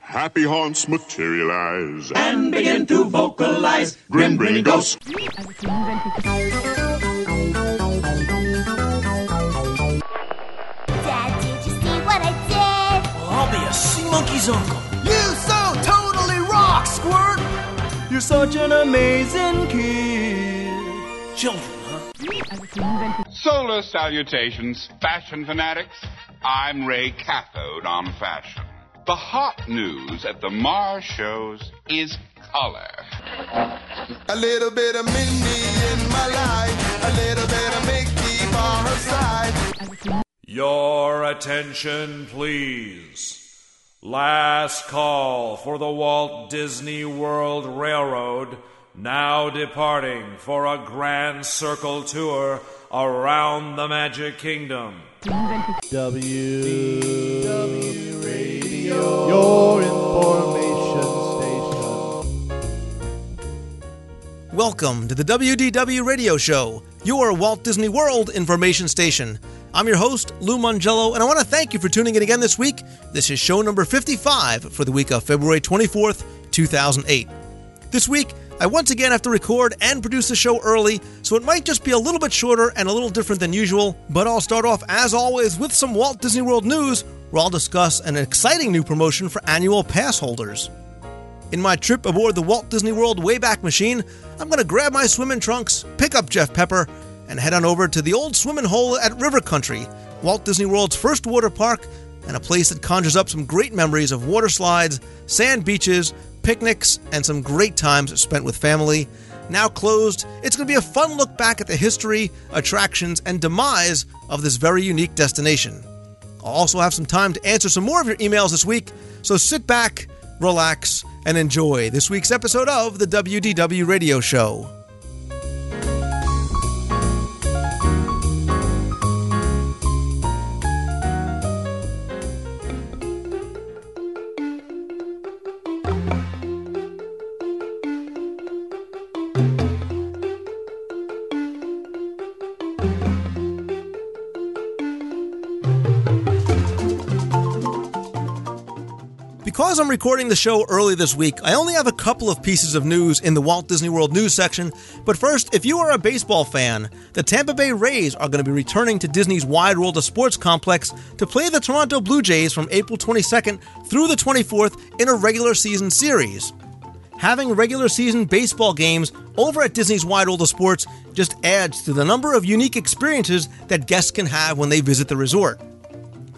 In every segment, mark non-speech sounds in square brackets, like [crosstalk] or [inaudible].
Happy haunts materialize and begin to vocalize. Grim grinning ghosts. Dad, did you see what I did? I'll be a sea monkey's uncle. You so totally rock, Squirt! You're such an amazing kid. Children, huh? Solar salutations, fashion fanatics. I'm Ray Cathode on fashion. The hot news at the Mars shows is color. A little bit of Minnie in my life, a little bit of Mickey by her side. Your attention, please. Last call for the Walt Disney World Railroad, now departing for a grand circle tour around the Magic Kingdom. W W Radio, your information station. Welcome to the WDW Radio Show, your Walt Disney World information station. I'm your host, Lou Mongello, and I want to thank you for tuning in again this week. This is show number 55 for the week of February 24th, 2008. This week, I once again have to record and produce the show early, so it might just be a little bit shorter and a little different than usual, but I'll start off, as always, with some Walt Disney World news, where I'll discuss an exciting new promotion for annual pass holders. In my trip aboard the Walt Disney World Wayback Machine, I'm going to grab my swimming trunks, pick up Jeff Pepper, and head on over to the old swimming hole at River Country, Walt Disney World's first water park, and a place that conjures up some great memories of water slides, sand beaches, picnics, and some great times spent with family. Now closed, it's going to be a fun look back at the history, attractions, and demise of this very unique destination. I'll also have some time to answer some more of your emails this week, so sit back, relax, and enjoy this week's episode of the WDW Radio Show. Because I'm recording the show early this week, I only have a couple of pieces of news in the Walt Disney World news section. But first, if you are a baseball fan, the Tampa Bay Rays are going to be returning to Disney's Wide World of Sports complex to play the Toronto Blue Jays from April 22nd through the 24th in a regular season series. Having regular season baseball games over at Disney's Wide World of Sports just adds to the number of unique experiences that guests can have when they visit the resort.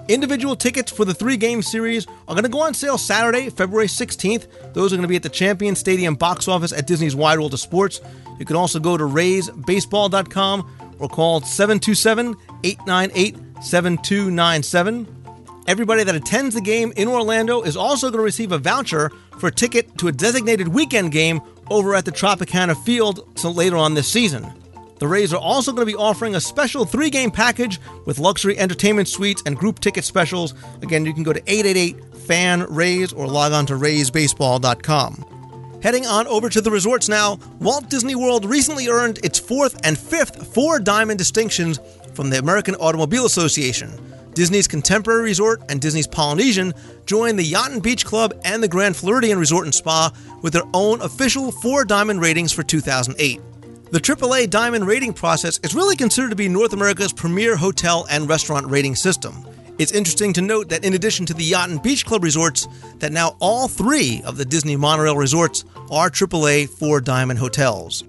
Individual tickets for the three game series are going to go on sale Saturday, February 16th. Those are going to be at the Champion Stadium box office at Disney's Wide World of Sports. You can also go to raysbaseball.com or call 727 898 7297. Everybody that attends the game in Orlando is also going to receive a voucher for a ticket to a designated weekend game over at the Tropicana Field later on this season. The Rays are also going to be offering a special three game package with luxury entertainment suites and group ticket specials. Again, you can go to 888 FAN Rays or log on to RaysBaseball.com. Heading on over to the resorts now, Walt Disney World recently earned its fourth and fifth four diamond distinctions from the American Automobile Association. Disney's Contemporary Resort and Disney's Polynesian joined the Yacht and Beach Club and the Grand Floridian Resort and Spa with their own official four diamond ratings for 2008. The AAA Diamond rating process is really considered to be North America's premier hotel and restaurant rating system. It's interesting to note that in addition to the Yacht and Beach Club resorts, that now all three of the Disney monorail resorts are AAA four diamond hotels.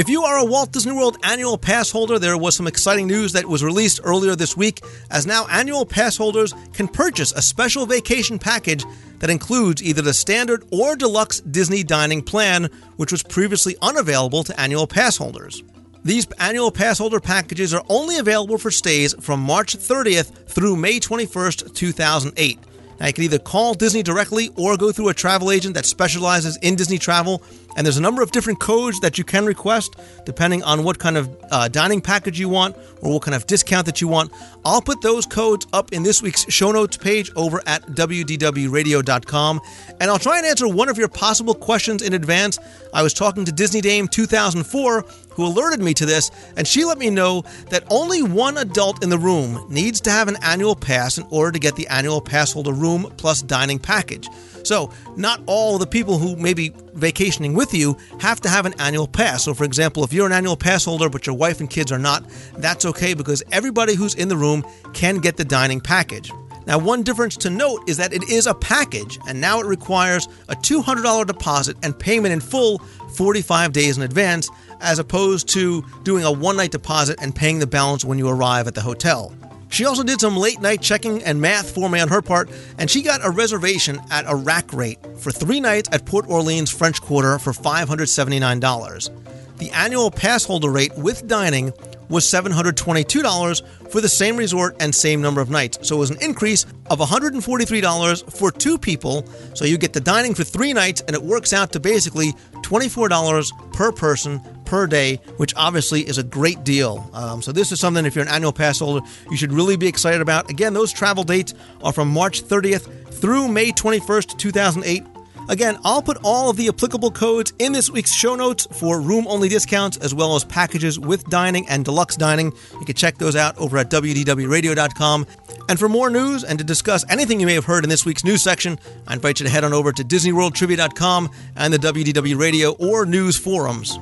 If you are a Walt Disney World annual pass holder, there was some exciting news that was released earlier this week, as now annual pass holders can purchase a special vacation package that includes either the standard or deluxe Disney dining plan, which was previously unavailable to annual pass holders. These annual pass holder packages are only available for stays from March 30th through May 21st, 2008. Now, you can either call Disney directly or go through a travel agent that specializes in Disney travel. And there's a number of different codes that you can request depending on what kind of uh, dining package you want or what kind of discount that you want. I'll put those codes up in this week's show notes page over at wdwradio.com. And I'll try and answer one of your possible questions in advance. I was talking to Disney Dame 2004, who alerted me to this, and she let me know that only one adult in the room needs to have an annual pass in order to get the annual pass holder room plus dining package. So, not all the people who may be vacationing with you have to have an annual pass. So, for example, if you're an annual pass holder but your wife and kids are not, that's okay because everybody who's in the room can get the dining package. Now, one difference to note is that it is a package, and now it requires a $200 deposit and payment in full 45 days in advance, as opposed to doing a one night deposit and paying the balance when you arrive at the hotel. She also did some late night checking and math for me on her part, and she got a reservation at a rack rate for three nights at Port Orleans French Quarter for $579. The annual pass holder rate with dining was $722 for the same resort and same number of nights. So it was an increase of $143 for two people. So you get the dining for three nights, and it works out to basically $24 per person per day, which obviously is a great deal. Um, so this is something, if you're an annual pass holder, you should really be excited about. Again, those travel dates are from March 30th through May 21st, 2008. Again, I'll put all of the applicable codes in this week's show notes for room only discounts as well as packages with dining and deluxe dining. You can check those out over at WDWRadio.com. And for more news and to discuss anything you may have heard in this week's news section, I invite you to head on over to DisneyWorldTrivia.com and the WDW Radio or news forums.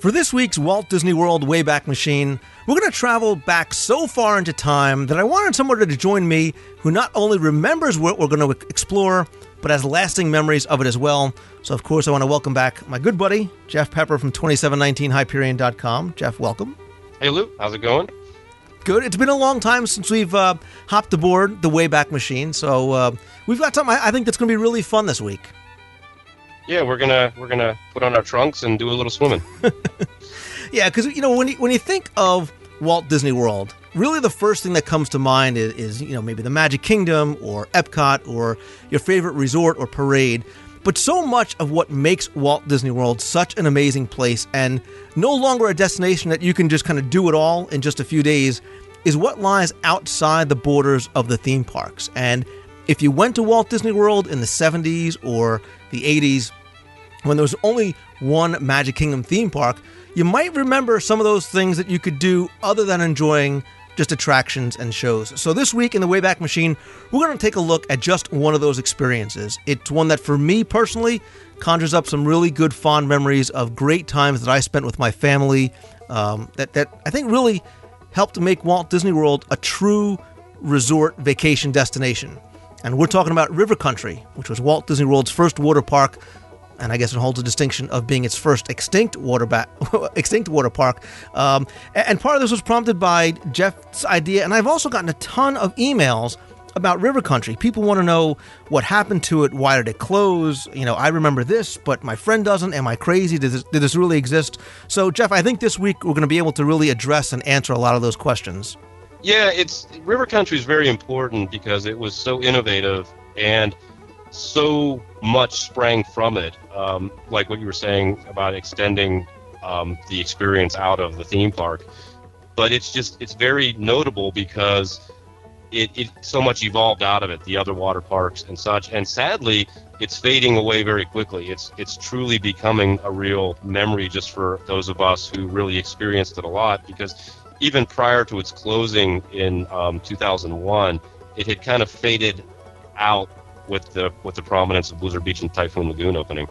For this week's Walt Disney World Wayback Machine, we're going to travel back so far into time that I wanted someone to join me who not only remembers what we're going to explore, but has lasting memories of it as well. So, of course, I want to welcome back my good buddy, Jeff Pepper from 2719hyperion.com. Jeff, welcome. Hey, Lou. How's it going? Good. It's been a long time since we've uh, hopped aboard the Wayback Machine, so uh, we've got something I think that's going to be really fun this week. Yeah, we're gonna we're gonna put on our trunks and do a little swimming. [laughs] yeah, because you know when you, when you think of Walt Disney World, really the first thing that comes to mind is, is you know maybe the Magic Kingdom or Epcot or your favorite resort or parade. But so much of what makes Walt Disney World such an amazing place and no longer a destination that you can just kind of do it all in just a few days is what lies outside the borders of the theme parks. And if you went to Walt Disney World in the 70s or the 80s, when there was only one Magic Kingdom theme park, you might remember some of those things that you could do other than enjoying just attractions and shows. So this week in the Wayback Machine, we're going to take a look at just one of those experiences. It's one that for me personally conjures up some really good fond memories of great times that I spent with my family um, that, that I think really helped make Walt Disney World a true resort vacation destination. And we're talking about River Country, which was Walt Disney World's first water park and I guess it holds a distinction of being its first extinct water ba- [laughs] extinct water park. Um, and part of this was prompted by Jeff's idea, and I've also gotten a ton of emails about River Country. People want to know what happened to it. Why did it close? You know, I remember this, but my friend doesn't. Am I crazy? Did this, did this really exist? So, Jeff, I think this week we're going to be able to really address and answer a lot of those questions. Yeah, it's River Country is very important because it was so innovative and so much sprang from it. Um, like what you were saying about extending um, the experience out of the theme park. But it's just it's very notable because it, it so much evolved out of it, the other water parks and such. And sadly, it's fading away very quickly. It's it's truly becoming a real memory just for those of us who really experienced it a lot. Because even prior to its closing in um, 2001, it had kind of faded out with the with the prominence of Blizzard Beach and Typhoon Lagoon opening.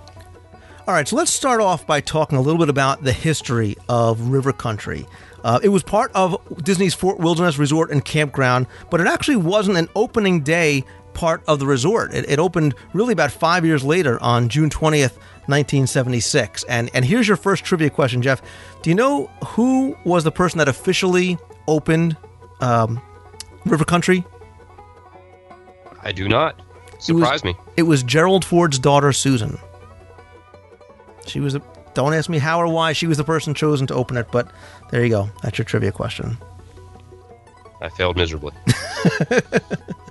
All right, so let's start off by talking a little bit about the history of River Country. Uh, it was part of Disney's Fort Wilderness Resort and Campground, but it actually wasn't an opening day part of the resort. It, it opened really about five years later on June 20th, 1976. And, and here's your first trivia question, Jeff. Do you know who was the person that officially opened um, River Country? I do not. Surprise it was, me. It was Gerald Ford's daughter, Susan. She was a. Don't ask me how or why she was the person chosen to open it, but there you go. That's your trivia question. I failed miserably. [laughs]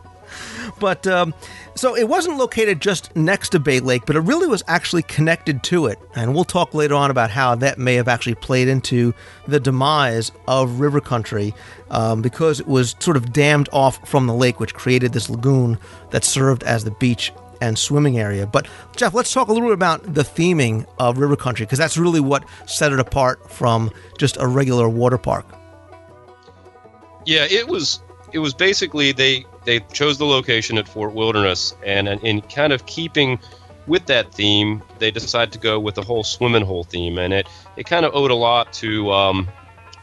But um, so it wasn't located just next to Bay Lake, but it really was actually connected to it. And we'll talk later on about how that may have actually played into the demise of River Country um, because it was sort of dammed off from the lake, which created this lagoon that served as the beach and swimming area. But Jeff, let's talk a little bit about the theming of River Country because that's really what set it apart from just a regular water park. Yeah, it was it was basically they they chose the location at Fort Wilderness, and in kind of keeping with that theme, they decided to go with the whole swimming hole theme, and it it kind of owed a lot to um,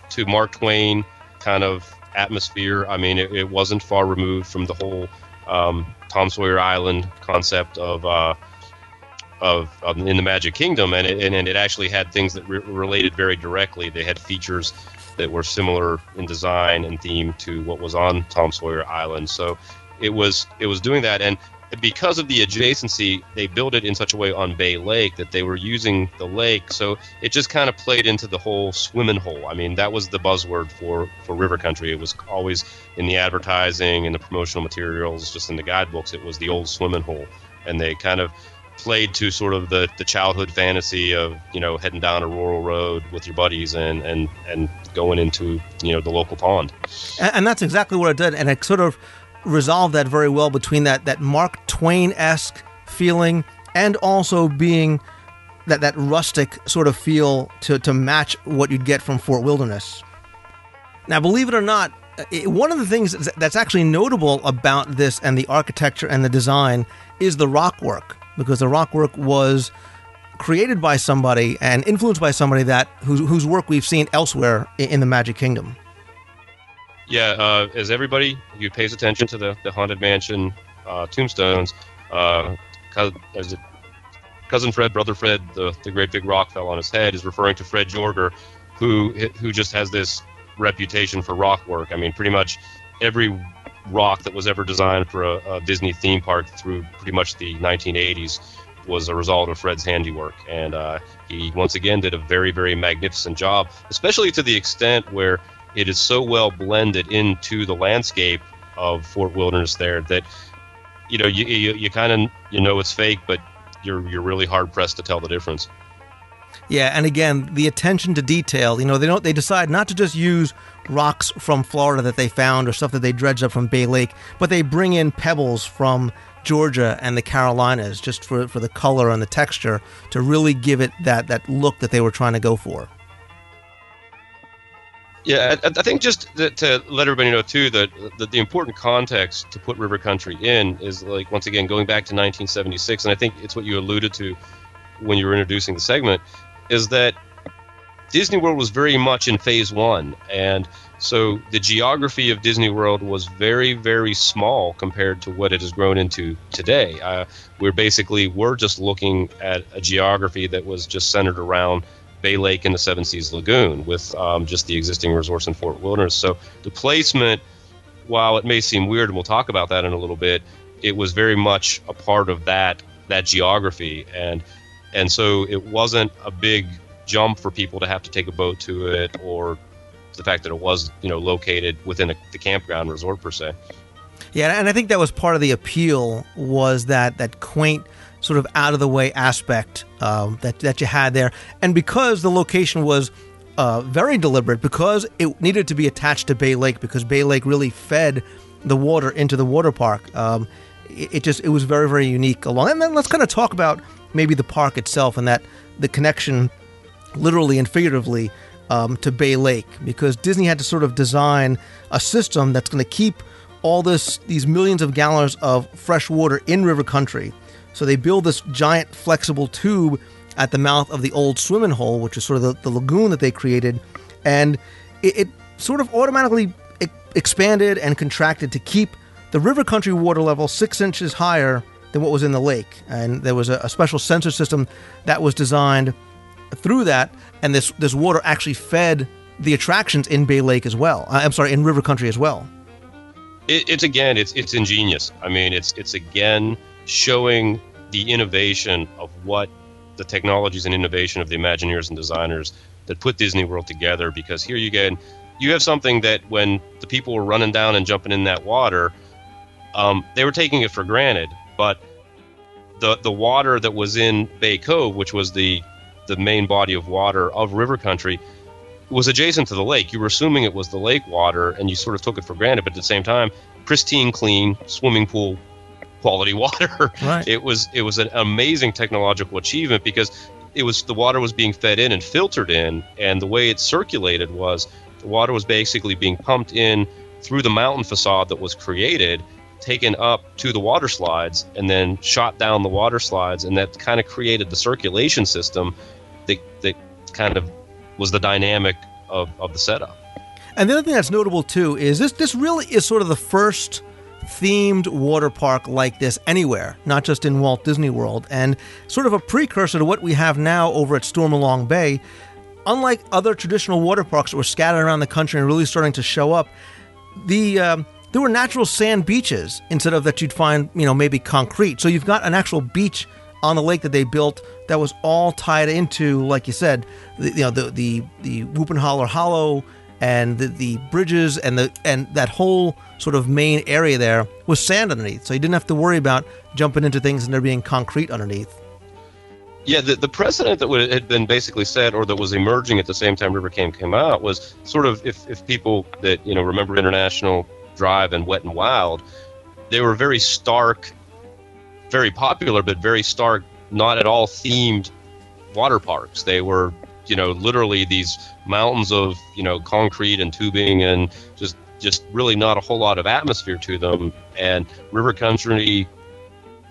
to Mark Twain kind of atmosphere. I mean, it, it wasn't far removed from the whole um, Tom Sawyer Island concept of. Uh, of, of, in the Magic Kingdom, and it, and it actually had things that re- related very directly. They had features that were similar in design and theme to what was on Tom Sawyer Island. So it was it was doing that, and because of the adjacency, they built it in such a way on Bay Lake that they were using the lake. So it just kind of played into the whole swimming hole. I mean, that was the buzzword for for River Country. It was always in the advertising and the promotional materials, just in the guidebooks. It was the old swimming hole, and they kind of played to sort of the, the childhood fantasy of you know heading down a rural road with your buddies and and and going into you know the local pond. And, and that's exactly what it did and it sort of resolved that very well between that that mark twain-esque feeling and also being that that rustic sort of feel to to match what you'd get from fort wilderness. Now believe it or not one of the things that's actually notable about this and the architecture and the design is the rock work because the rock work was created by somebody and influenced by somebody that whose, whose work we've seen elsewhere in, the Magic Kingdom. Yeah, uh, as everybody who pays attention to the, the Haunted Mansion uh, tombstones, uh, cousin, cousin Fred, brother Fred, the, the great big rock fell on his head, is referring to Fred Joerger, who who just has this reputation for rock work. I mean, pretty much every rock that was ever designed for a, a, Disney theme park through pretty much the 1980s was a result of Fred's handiwork. And uh, he once again did a very, very magnificent job, especially to the extent where it is so well blended into the landscape of Fort Wilderness there that you know you you, you kind of you know it's fake, but you're you're really hard pressed to tell the difference. Yeah, and again, the attention to detail. You know, they don't. They decide not to just use rocks from Florida that they found or stuff that they dredged up from Bay Lake, but they bring in pebbles from Georgia and the Carolinas just for for the color and the texture to really give it that that look that they were trying to go for. Yeah, I, I think just to, to, let everybody know too that, that the important context to put River Country in is like once again going back to 1976, and I think it's what you alluded to when you were introducing the segment is that Disney World was very much in phase one. And so the geography of Disney World was very, very small compared to what it has grown into today. Uh, we're basically, we're just looking at a geography that was just centered around Bay Lake and the Seven Seas Lagoon with um, just the existing resorts in Fort Wilderness. So the placement, while it may seem weird, and we'll talk about that in a little bit, it was very much a part of that that geography. And and so it wasn't a big jump for people to have to take a boat to it or the fact that it was you know located within a, the campground resort per se. Yeah and i think that was part of the appeal was that that quaint sort of out of the way aspect um, that, that you had there. And because the location was uh, very deliberate because it needed to be attached to bay lake because bay lake really fed the water into the water park um, it, just it was very very unique along and then let's kind of talk about maybe the park itself and that the connection, literally and figuratively, um, to Bay Lake because Disney had to sort of design a system that's going to keep all this these millions of gallons of fresh water in river country. So they build this giant flexible tube at the mouth of the old swimming hole, which is sort of the, the lagoon that they created, and it, it sort of automatically expanded and contracted to keep the river country water level six inches higher than what was in the lake. And there was a, a special sensor system that was designed through that, and this this water actually fed the attractions in Bay Lake as well. Uh, I'm sorry, in River Country as well. It, it's again, it's it's ingenious. I mean, it's it's again showing the innovation of what the technologies and innovation of the Imagineers and designers that put Disney World together. Because here you get you have something that when the people were running down and jumping in that water, um, they were taking it for granted. But the the water that was in Bay Cove, which was the the main body of water of river country, was adjacent to the lake. You were assuming it was the lake water, and you sort of took it for granted. But at the same time, pristine, clean swimming pool quality [laughs] water. Right. It was it was an amazing technological achievement because it was the water was being fed in and filtered in, and the way it circulated was the water was basically being pumped in through the mountain facade that was created, taken up to the water slides, and then shot down the water slides, and that kind of created the circulation system that that kind of was the dynamic of, of the setup. And the other thing that's notable too is this this really is sort of the first themed water park like this anywhere, not just in Walt Disney World, and sort of a precursor to what we have now over at Stormalong Bay. Unlike other traditional water parks that were scattered around the country and really starting to show up, the um, there were natural sand beaches instead of that you'd find, you know, maybe concrete. So you've got an actual beach on the lake that they built that was all tied into, like you said, the, you know, the the the Whoopin' Hollow and the, the bridges and the and that whole sort of main area there was sand underneath, so you didn't have to worry about jumping into things and there being concrete underneath. Yeah, the, the precedent that would, had been basically said, or that was emerging at the same time River Came came out, was sort of if, if people that you know remember International Drive and Wet and Wild, they were very stark, very popular, but very stark, not at all themed water parks. They were you know literally these mountains of you know concrete and tubing and just just really not a whole lot of atmosphere to them. And River Country,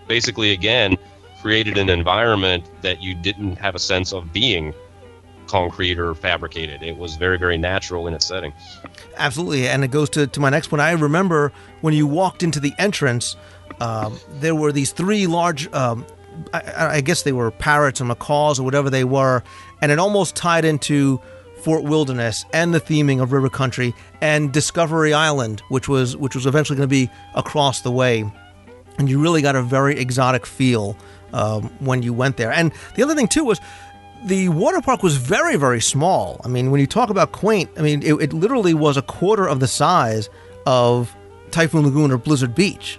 basically, again, created an environment that you didn't have a sense of being concrete or fabricated. It was very, very natural in its setting. Absolutely, and it goes to, to my next one. I remember when you walked into the entrance, um, there were these three large, um, I, I, guess they were parrots or macaws or whatever they were, and it almost tied into Fort Wilderness and the theming of River Country and Discovery Island, which was which was eventually going to be across the way, and you really got a very exotic feel um, when you went there. And the other thing too was the water park was very very small. I mean, when you talk about quaint, I mean it, it literally was a quarter of the size of Typhoon Lagoon or Blizzard Beach.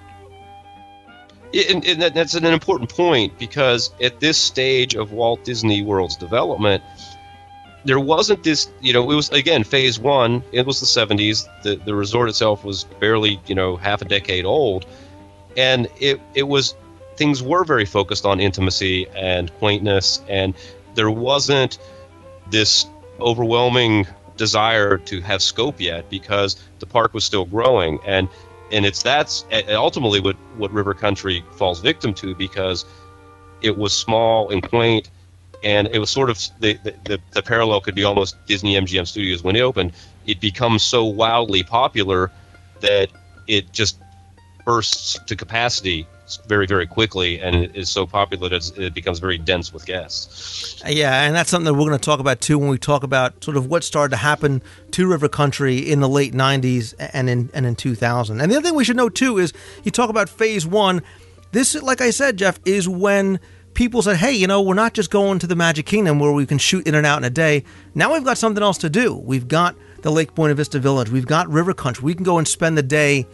And, and that's an important point because at this stage of Walt Disney World's development, there wasn't this, you know, it was again phase one. It was the 70s. The the resort itself was barely, you know, half a decade old, and it it was things were very focused on intimacy and quaintness, and there wasn't this overwhelming desire to have scope yet because the park was still growing and and it's that's ultimately what what river country falls victim to because it was small and quaint and it was sort of the, the, the parallel could be almost Disney MGM Studios when it opened. It becomes so wildly popular that it just bursts to capacity very very quickly and it is so popular that it becomes very dense with guests yeah and that's something that we're going to talk about too when we talk about sort of what started to happen to river country in the late 90s and in and in 2000 and the other thing we should know too is you talk about phase one this like i said jeff is when people said, hey, you know, we're not just going to the Magic Kingdom where we can shoot in and out in a day. Now we've got something else to do. We've got the Lake Buena Vista Village. We've got River Country. We can go and spend the day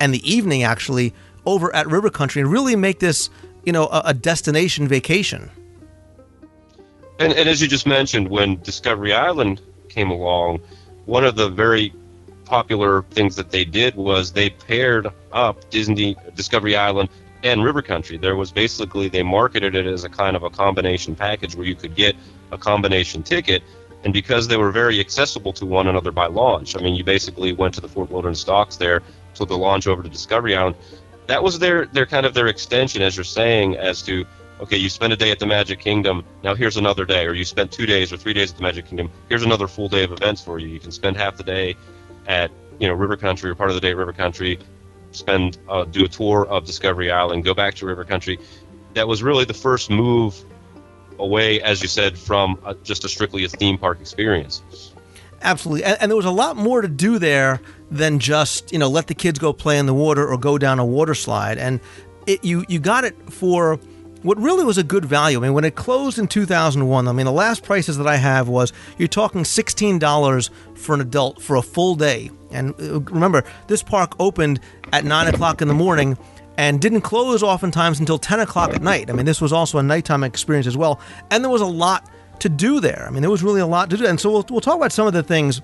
and the evening actually over at River Country and really make this, you know, a, a destination vacation. And, and as you just mentioned, when Discovery Island came along, one of the very popular things that they did was they paired up Disney Discovery Island and River Country. There was basically they marketed it as a kind of a combination package where you could get a combination ticket, and because they were very accessible to one another by launch. I mean, you basically went to the Fort Wilderness docks there, to the launch over to Discovery Island. That was their their kind of their extension, as you're saying, as to okay, you spend a day at the Magic Kingdom, now here's another day, or you spent two days or three days at the Magic Kingdom, here's another full day of events for you. You can spend half the day at you know River Country or part of the day at River Country, spend uh, do a tour of Discovery Island, go back to River Country. That was really the first move away, as you said, from a, just a strictly a theme park experience. Absolutely, and, and, there was a lot more to do there than just you know let the kids go play in the water or go down a water slide. And it, you you got it for what really was a good value. I mean, when it closed in 2001, I mean, the last prices that I have was you're talking $16 for an adult for a full day. And uh, remember, this park opened at 9 o'clock in the morning and didn't close oftentimes until 10 o'clock at night. I mean, this was also a nighttime experience as well. And there was a lot to do there. I mean, there was really a lot to do. And so we'll, we'll talk about some of the things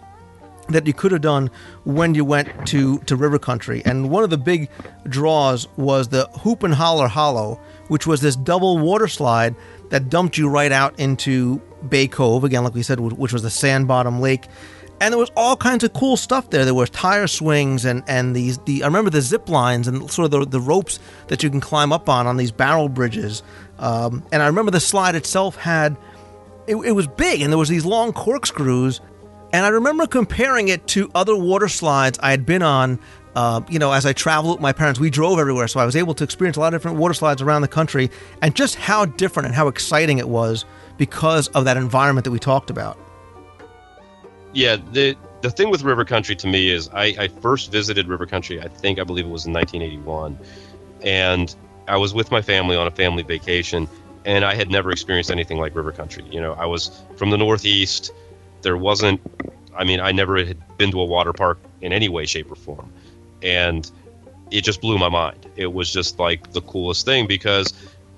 that you could have done when you went to, to River Country. And one of the big draws was the Whoop 'N' Holler Hollow, which was this double water slide that dumped you right out into Bay Cove, again, like we said, which was the sand bottom lake. And there was all kinds of cool stuff there. There were tire swings and, and these the I remember the zip lines and sort of the, the ropes that you can climb up on on these barrel bridges. Um, and I remember the slide itself had it, it was big and there was these long corkscrews and I remember comparing it to other water slides I had been on. Uh, you know, as I traveled with my parents, we drove everywhere, so I was able to experience a lot of different water slides around the country, and just how different and how exciting it was because of that environment that we talked about. Yeah, the the thing with River Country to me is I, I first visited River Country. I think I believe it was in 1981, and I was with my family on a family vacation, and I had never experienced anything like River Country. You know, I was from the Northeast there wasn't I mean, I never had been to a water park in any way, shape, or form. And it just blew my mind. It was just like the coolest thing because,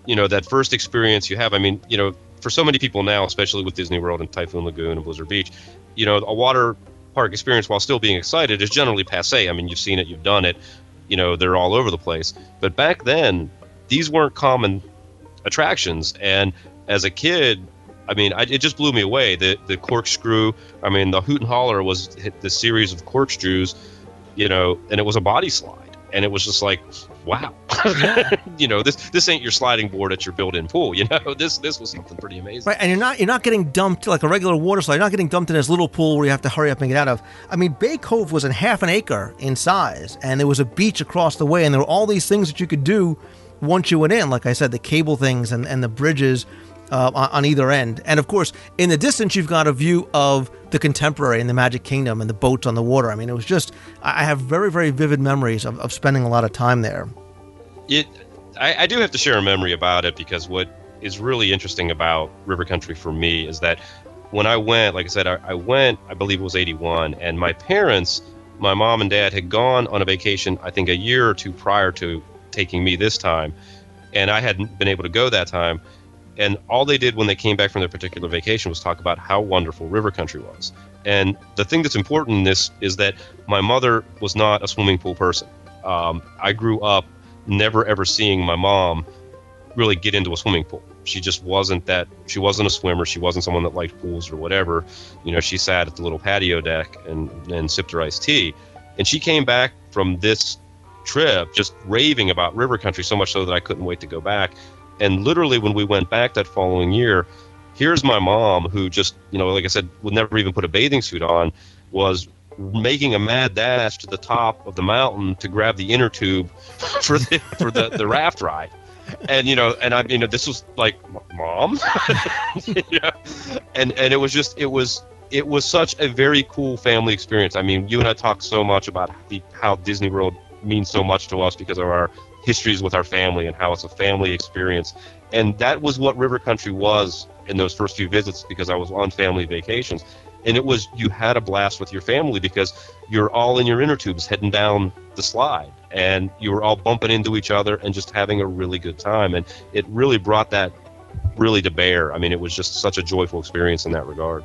you know, that first experience you have, I mean, you know, for so many people now, especially with Disney World and Typhoon Lagoon and Blizzard Beach, you know, a water park experience while still being excited is generally passe. I mean, you've seen it, you've done it, you know, they're all over the place. But back then, these weren't common attractions. And as a kid, I mean, I, it just blew me away. The the corkscrew. I mean, the hoot and holler was the series of corkscrews, you know, and it was a body slide, and it was just like, wow, [laughs] you know, this this ain't your sliding board at your built-in pool. You know, [laughs] this this was something pretty amazing. Right, and you're not you're not getting dumped like a regular water slide. You're not getting dumped in this little pool where you have to hurry up and get out of. I mean, Bay Cove was in half an acre in size, and there was a beach across the way, and there were all these things that you could do once you went in. Like I said, the cable things and, and the bridges uh, on either end. And of course, in the distance, you've got a view of the contemporary and the Magic Kingdom and the boats on the water. I mean, it was just, I have very, very vivid memories of, of spending a lot of time there. It, I, I do have to share a memory about it because what is really interesting about River Country for me is that when I went, like I said, I, I went, I believe it was 81, and my parents, my mom and dad, had gone on a vacation, I think a year or two prior to taking me this time. And I hadn't been able to go that time and all they did when they came back from their particular vacation was talk about how wonderful river country was. And the thing that's important in this is that my mother was not a swimming pool person. Um, I grew up never ever seeing my mom really get into a swimming pool. She just wasn't that. She wasn't a swimmer. She wasn't someone that liked pools or whatever. You know, she sat at the little patio deck and and sipped her iced tea. And she came back from this trip just raving about river country so much so that I couldn't wait to go back and literally, when we went back that following year, here's my mom who just, you know, like I said, would never even put a bathing suit on, was making a mad dash to the top of the mountain to grab the inner tube for the [laughs] for the, the raft ride. And you know, and I you know, this was like mom, [laughs] yeah, and and it was just it was it was such a very cool family experience. I mean, you and I talked so much about how Disney World means so much to us because of our histories with our family and how it's a family experience. And that was what River Country was in those first few visits because I was on family vacations. And it was you had a blast with your family because you're all in your inner tubes heading down the slide and you were all bumping into each other and just having a really good time. And it really brought that really to bear. I mean, it was just such a joyful experience in that regard.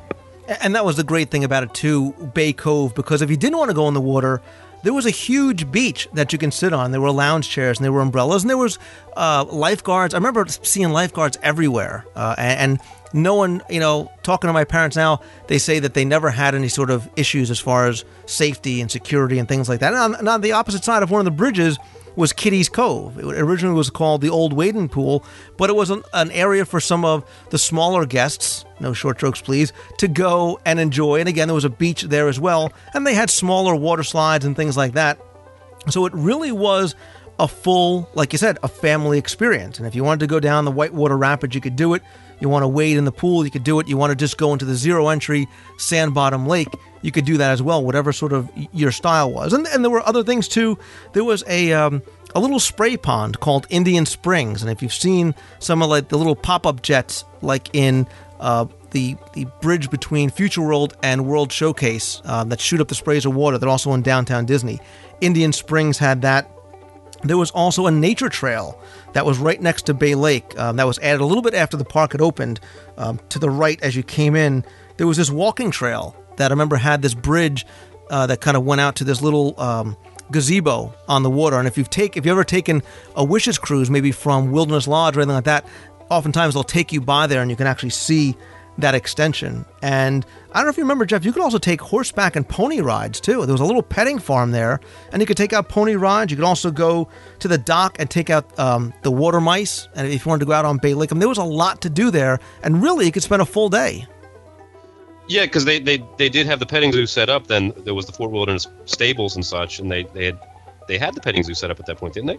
And that was the great thing about it too, Bay Cove, because if you didn't want to go in the water, there was a huge beach that you can sit on. There were lounge chairs and there were umbrellas and there was uh, lifeguards. I remember seeing lifeguards everywhere, uh, and, and, no one, you know, talking to my parents now, they say that they never had any sort of issues as far as safety and security and things like that. And on, and on the opposite side of one of the bridges was Kitty's Cove. It originally was called the Old Wading Pool, but it was an, an, area for some of the smaller guests, no short strokes please, to go and enjoy. And again, there was a beach there as well, and they had smaller water slides and things like that. So it really was a full, like you said, a family experience. And if you wanted to go down the Whitewater Rapids, you could do it. You want to wade in the pool, you could do it. You want to just go into the zero entry sand bottom lake, you could do that as well, whatever sort of your style was. And, and there were other things too. There was a, um, a little spray pond called Indian Springs. And if you've seen some of like the little pop up jets, like in uh, the the bridge between Future World and World Showcase uh, that shoot up the sprays of water, they're also in downtown Disney. Indian Springs had that. There was also a nature trail that was right next to Bay Lake. Um, that was added a little bit after the park had opened. Um, to the right, as you came in, there was this walking trail that I remember had this bridge uh, that kind of went out to this little um, gazebo on the water. And if you've take if you've ever taken a wishes cruise, maybe from Wilderness Lodge or anything like that, oftentimes they'll take you by there and you can actually see that extension. And I don't know if you remember, Jeff, you could also take horseback and pony rides too. There was a little petting farm there, and you could take out pony rides. You could also go to the dock and take out um, the water mice. And if you wanted to go out on Bay Lake, I mean, there was a lot to do there. And really, you could spend a full day. Yeah, because they, they, they did have the petting zoo set up. Then there was the Fort Wilderness stables and such, and they, they had they had the petting zoo set up at that point, didn't they?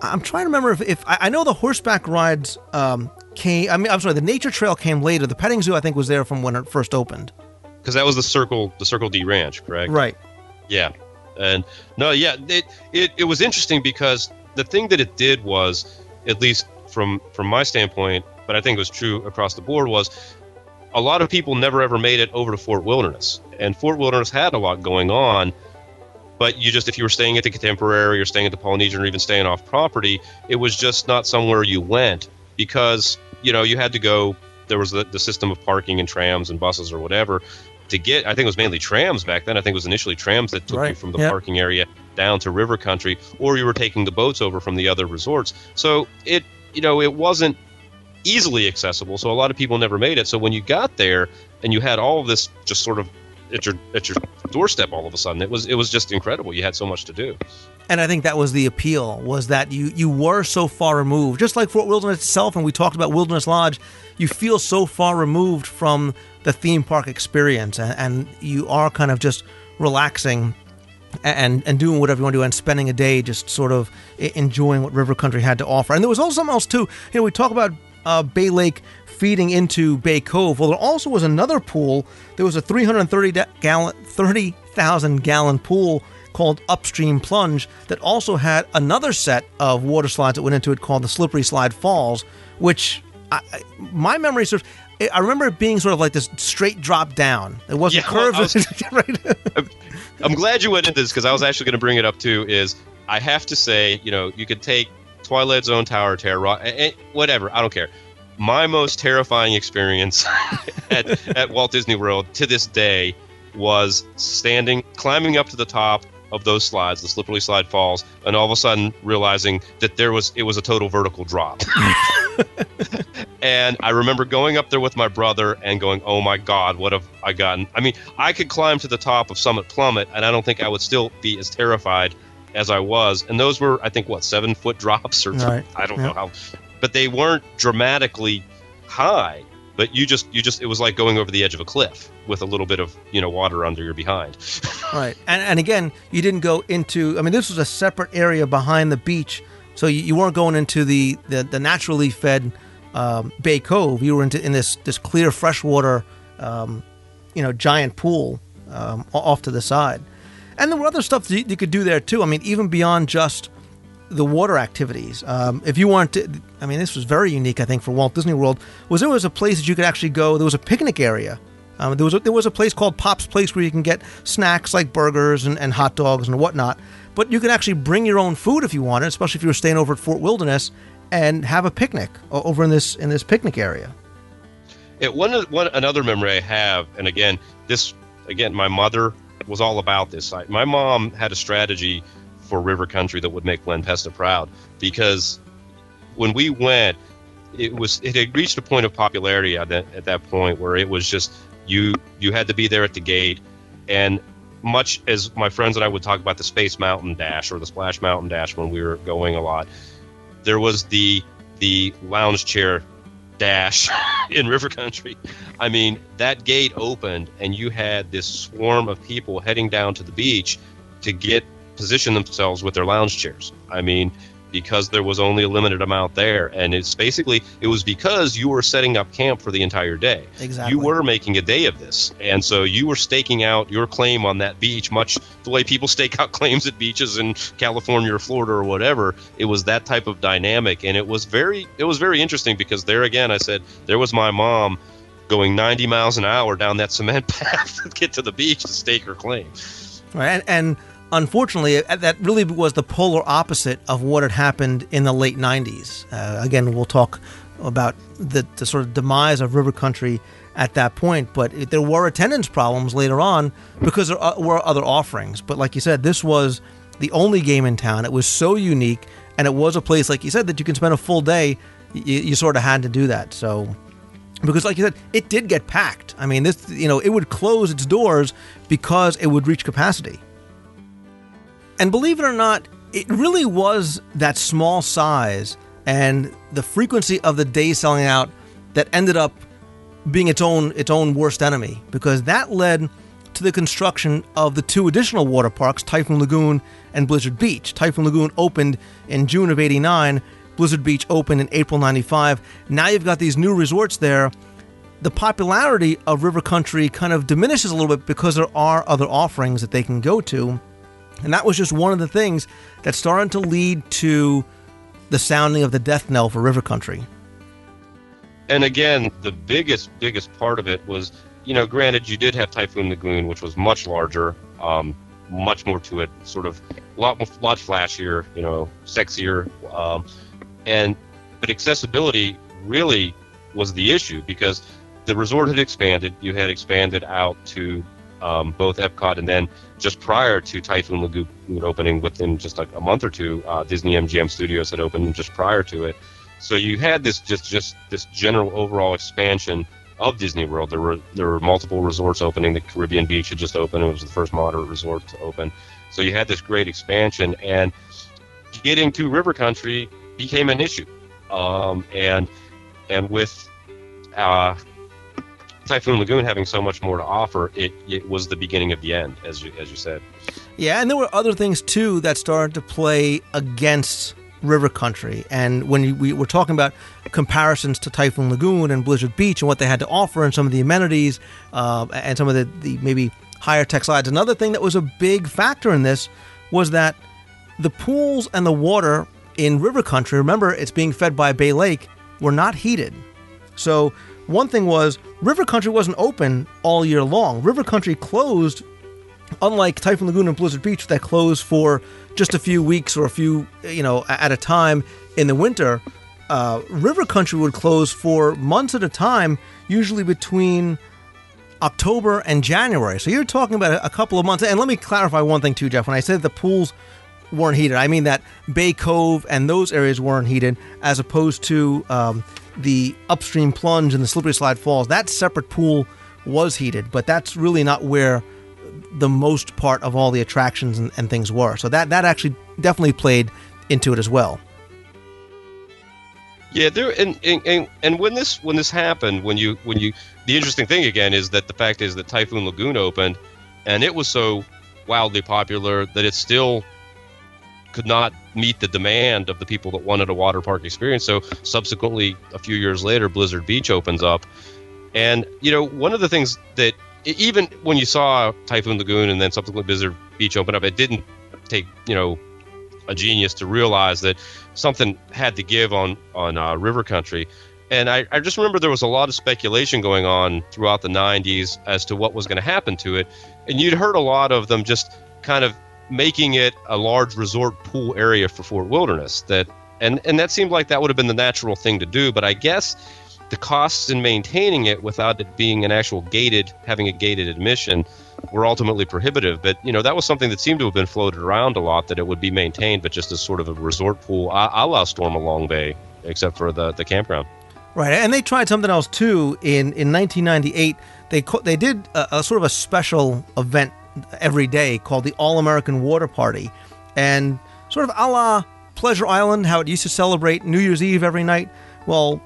I'm trying to remember if, if I, I know the horseback rides um, came. I mean, I'm sorry, the nature trail came later. The petting zoo, I think, was there from when it first opened. Because that was the Circle the Circle D Ranch, correct? Right. Yeah, and no, yeah, it, it it was interesting because the thing that it did was, at least from from my standpoint, but I think it was true across the board, was a lot of people never ever made it over to Fort Wilderness, and Fort Wilderness had a lot going on. But you just, if you were staying at the Contemporary or staying at the Polynesian or even staying off property, it was just not somewhere you went because you know you had to go. There was the, the system of parking and trams and buses or whatever to get. I think it was mainly trams back then. I think it was initially trams that took Right, you from the yep. parking area down to river country, or you were taking the boats over from the other resorts. So it, you know, it wasn't easily accessible. So a lot of people never made it. So when you got there and you had all of this just sort of at your at your doorstep all of a sudden, it was it was just incredible. You had so much to do. And I think that was the appeal was that you you were so far removed, just like Fort Wilderness itself. And we talked about Wilderness Lodge. You feel so far removed from the theme park experience, and, and you are kind of just relaxing and and doing whatever you want to do and spending a day just sort of enjoying what River Country had to offer. And there was also something else too. You know, we talk about uh, Bay Lake feeding into Bay Cove. Well, there also was another pool. There was a 330 da- gallon, 30,000 gallon pool called Upstream Plunge that also had another set of water slides that went into it called the Slippery Slide Falls, which I, my memory serves. I remember it being sort of like this straight drop down. It wasn't Yeah, well, curved. I [laughs] right. [laughs] I'm glad you went into this because I was actually going to bring it up too. Is I have to say, you know, you could take Twilight Zone Tower, Terror Rock, eh, eh, whatever. I don't care. My most terrifying experience [laughs] at, at Walt Disney World to this day was standing, climbing up to the top of those slides, the slippery slide falls, and all of a sudden realizing that there was it was a total vertical drop. [laughs] and I remember going up there with my brother and going, "Oh my God, what have I gotten?" I mean, I could climb to the top of Summit Plummet, and I don't think I would still be as terrified as I was. And those were, I think, what seven foot drops or Right. I don't Yeah. know how, but they weren't dramatically high. But you just, you just, it was like going over the edge of a cliff with a little bit of, you know, water under your behind. [laughs] Right. And, and again, you didn't go into, I mean, this was a separate area behind the beach. So you, you weren't going into the, the, the naturally fed um, Bay Cove. You were into in this, this clear freshwater, um, you know, giant pool um, off to the side. And there were other stuff that you, could do there too. I mean, even beyond just the water activities. Um, if you want to, I mean, this was very unique, I think, for Walt Disney World. Was there was a place that you could actually go. There was a picnic area. Um, there was a, there was a place called Pop's Place where you can get snacks like burgers and, and hot dogs and whatnot. But you can actually bring your own food if you wanted, especially if you were staying over at Fort Wilderness, and have a picnic over in this in this picnic area. Yeah, one, one another memory I have, and again, this again, my mother was all about this. I, my mom had a strategy for River Country that would make Len Testa proud because when we went, it was it had reached a point of popularity at that at that point where it was just you you had to be there at the gate, and much as my friends and I would talk about the Space Mountain Dash or the Splash Mountain Dash when we were going a lot, there was the the lounge chair dash [laughs] in River Country. I mean, that gate opened and you had this swarm of people heading down to the beach to get position themselves with their lounge chairs. I mean, because there was only a limited amount there. And it's basically it was because you were setting up camp for the entire day. Exactly. you were making a day of this. And so you were staking out your claim on that beach much the way people [laughs] stake out claims at beaches in california or florida or whatever. It was that type of dynamic. And it was very it was very interesting because there again i said there was my mom going 90 miles an hour down that cement [laughs] path to get to the beach to stake her claim. Right, and, and unfortunately, uh, that really was the polar opposite of what had happened in the late '90s. Uh, again, we'll talk about the, the sort of demise of River Country at that point, but it, there were attendance problems later on because there uh, were other offerings. But like you said, this was the only game in town. It was so unique, and it was a place, like you said, that you can spend a full day. You, you sort of had to do that. So because like you said it did get packed i mean this you know it would close its doors because it would reach capacity and believe it or not it really was that small size and the frequency of the day selling out that ended up being its own its own worst enemy because that led to the construction of the two additional water parks typhoon lagoon and blizzard beach. Typhoon lagoon opened in june of 89 blizzard beach opened in april 95 now you've got these new resorts there. The popularity of river country kind of diminishes a little bit because there are other offerings that they can go to and that was just one of the things that started to lead to the sounding of the death knell for river country and again, the biggest biggest part of it was, you know, granted you did have Typhoon Lagoon, which was much larger, um, much more to it, sort of a lot lot flashier, you know, sexier, um, and but accessibility really was the issue because the resort had expanded. You had expanded out to um, both Epcot and then just prior to Typhoon Lagoon opening, within just like a month or two, uh, Disney MGM Studios had opened just prior to it. So you had this just just this general overall expansion of Disney World. There were there were multiple resorts opening. The Caribbean Beach had just opened. It was the first moderate resort to open. So you had this great expansion, and getting to River Country became an issue. Um, and and with uh, Typhoon Lagoon having so much more to offer, it, it was the beginning of the end, as you as you said. Yeah, and there were other things too that started to play against River Country. And when we were talking about comparisons to Typhoon Lagoon and Blizzard Beach and what they had to offer and some of the amenities uh, and some of the, the maybe higher tech slides, another thing that was a big factor in this was that the pools and the water in River Country, remember it's being fed by Bay Lake, were not heated. So one thing was River Country wasn't open all year long. River Country closed unlike Typhoon Lagoon and Blizzard Beach that closed for just a few weeks or a few, you know, at a time in the winter, uh, River Country would close for months at a time, usually between October and January. So you're talking about a couple of months. And let me clarify one thing too, Jeff. When I said the pools weren't heated, I mean that Bay Cove and those areas weren't heated, as opposed to um, the upstream plunge and the slippery slide falls. That separate pool was heated, but that's really not where the most part of all the attractions and, and, things were. So that that actually definitely played into it as well. Yeah, there and, and and when this when this happened, when you when you the interesting thing again is that the fact is that Typhoon Lagoon opened, and it was so wildly popular that it still could not meet the demand of the people that wanted a water park experience. So subsequently, a few years later, Blizzard Beach opens up, and you know one of the things that even when you saw Typhoon Lagoon and then subsequently Blizzard Beach open up, it didn't take you know a genius to realize that something had to give on on uh, River Country. And I, I just remember there was a lot of speculation going on throughout the 90s as to what was going to happen to it. And you'd heard a lot of them just kind of making it a large resort pool area for Fort Wilderness. That and and that seemed like that would have been the natural thing to do. But I guess the costs in maintaining it without it being an actual gated, having a gated admission, were ultimately prohibitive. But you know that was something that seemed to have been floated around a lot that it would be maintained, but just as sort of a resort pool, a, a la Stormalong Bay, except for the the campground. Right, and they tried something else too. In in 1998, they they did a, a sort of a special event every day called the All American Water Party, and sort of a la Pleasure Island, how it used to celebrate New Year's Eve every night. Well,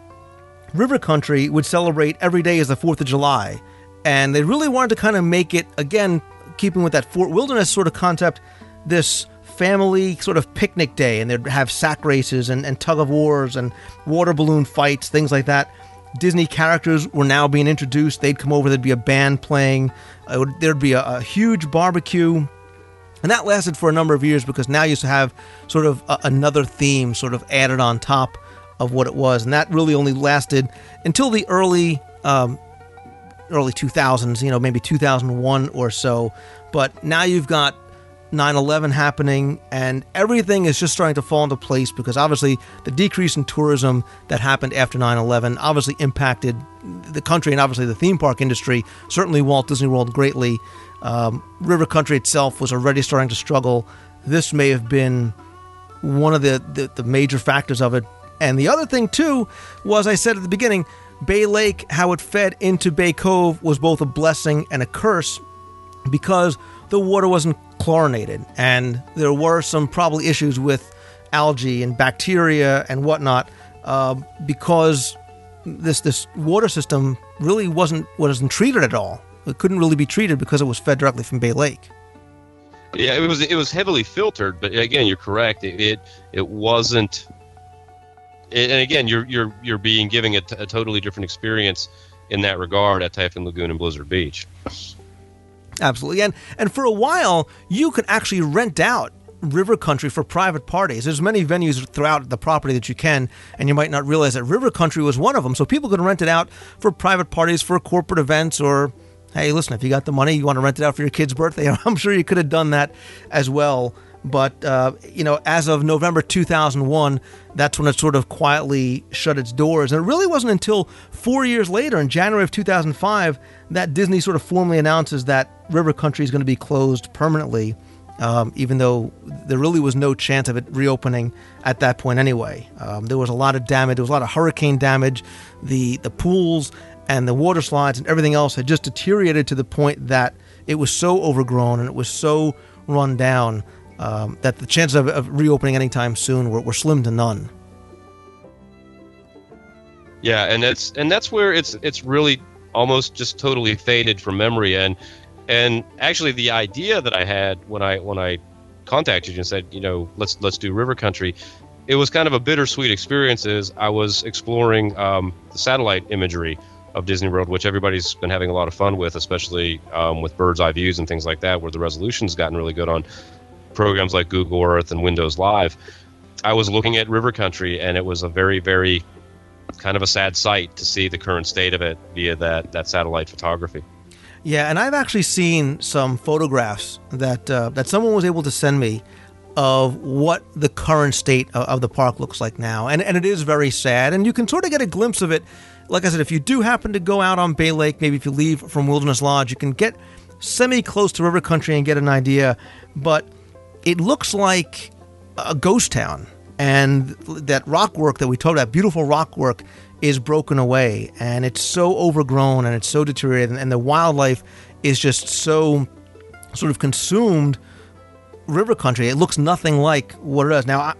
River Country would celebrate every day as the 4th of July. And they really wanted to kind of make it, again, keeping with that Fort Wilderness sort of concept, this family sort of picnic day, and they'd have sack races and, and tug of wars and water balloon fights, things like that. Disney characters were now being introduced. They'd come over, there'd be a band playing, there'd be a, a, huge barbecue. And that lasted for a number of years because now you used to have sort of a, another theme sort of added on top of what it was. And that really only lasted until the early. Um, early 2000s, you know, maybe 2001 or so. But now you've got 9 11 happening, and everything is just starting to fall into place because obviously the decrease in tourism that happened after 9 11 obviously impacted the country and obviously the theme park industry, certainly Walt Disney World greatly. Um, River Country itself was already starting to struggle. This may have been one of the, the, the major factors of it. And the other thing, too, was I said at the beginning, Bay Lake, how it fed into Bay Cove, was both a blessing and a curse because the water wasn't chlorinated, and there were some probably issues with algae and bacteria and whatnot uh, because this this water system really wasn't wasn't treated at all. It couldn't really be treated because it was fed directly from Bay Lake. Yeah, it was it was heavily filtered, but again, you're correct. It it, it wasn't. and again, you're you're you're being giving a, t- a totally different experience in that regard at Typhoon Lagoon and Blizzard Beach. Absolutely. And and for a while, you could actually rent out river country for private parties. There's many venues throughout the property that you can, and you might not realize that river country was one of them. So people could rent it out for private parties, for corporate events, or hey, listen, if you got the money, you want to rent it out for your kid's birthday. [laughs] I'm sure you could have done that as well. But uh, you know, as of November 2001, that's when it sort of quietly shut its doors. And it really wasn't until four years later, in January of 2005, that Disney sort of formally announces that River Country is going to be closed permanently. Um, even though there really was no chance of it reopening at that point anyway. Um, there was a lot of damage. There was a lot of hurricane damage. The the pools and the water slides and everything else had just deteriorated to the point that it was so overgrown and it was so run down um, that the chances of, of, reopening anytime soon were, were slim to none. Yeah, and that's and that's where it's it's really almost just totally faded from memory. And and actually, the idea that I had when I when I contacted you and said, you know, let's let's do River Country, it was kind of a bittersweet experience. As I was exploring um, the satellite imagery of Disney World, which everybody's been having a lot of fun with, especially um, with bird's eye views and things like that, where the resolution's gotten really good on programs like Google Earth and Windows Live. I was looking at River Country, and it was a very, very kind of a sad sight to see the current state of it via that that satellite photography. Yeah, and I've actually seen some photographs that uh, that someone was able to send me of what the current state of, of, the park looks like now, and and it is very sad. And you can sort of get a glimpse of it. Like I said, if you do happen to go out on Bay Lake, maybe if you leave from Wilderness Lodge, you can get semi close to River Country and get an idea. But it looks like a ghost town, and that rock work that we talked about, beautiful rock work, is broken away and it's so overgrown and it's so deteriorated and the wildlife is just so sort of consumed river country. It looks nothing like what it is. Now i,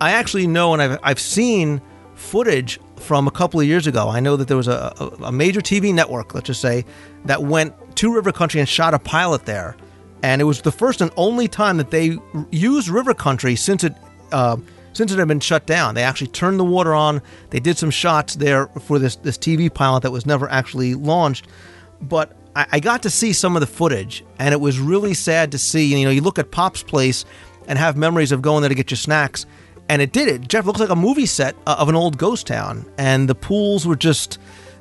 I actually know and I've, I've seen footage from a couple of years ago. I know that there was a, a, a major tv network let's just say that went to river country and shot a pilot there. And it was the first and only time that they used river country since it uh, since it had been shut down. They actually turned the water on. They did some shots there for this this TV pilot that was never actually launched. But I, I got to see some of the footage, and it was really sad to see. You know, you look at Pop's Place and have memories of going there to get your snacks, and it did it. Jeff looks like a movie set uh, of an old ghost town, and the pools were just.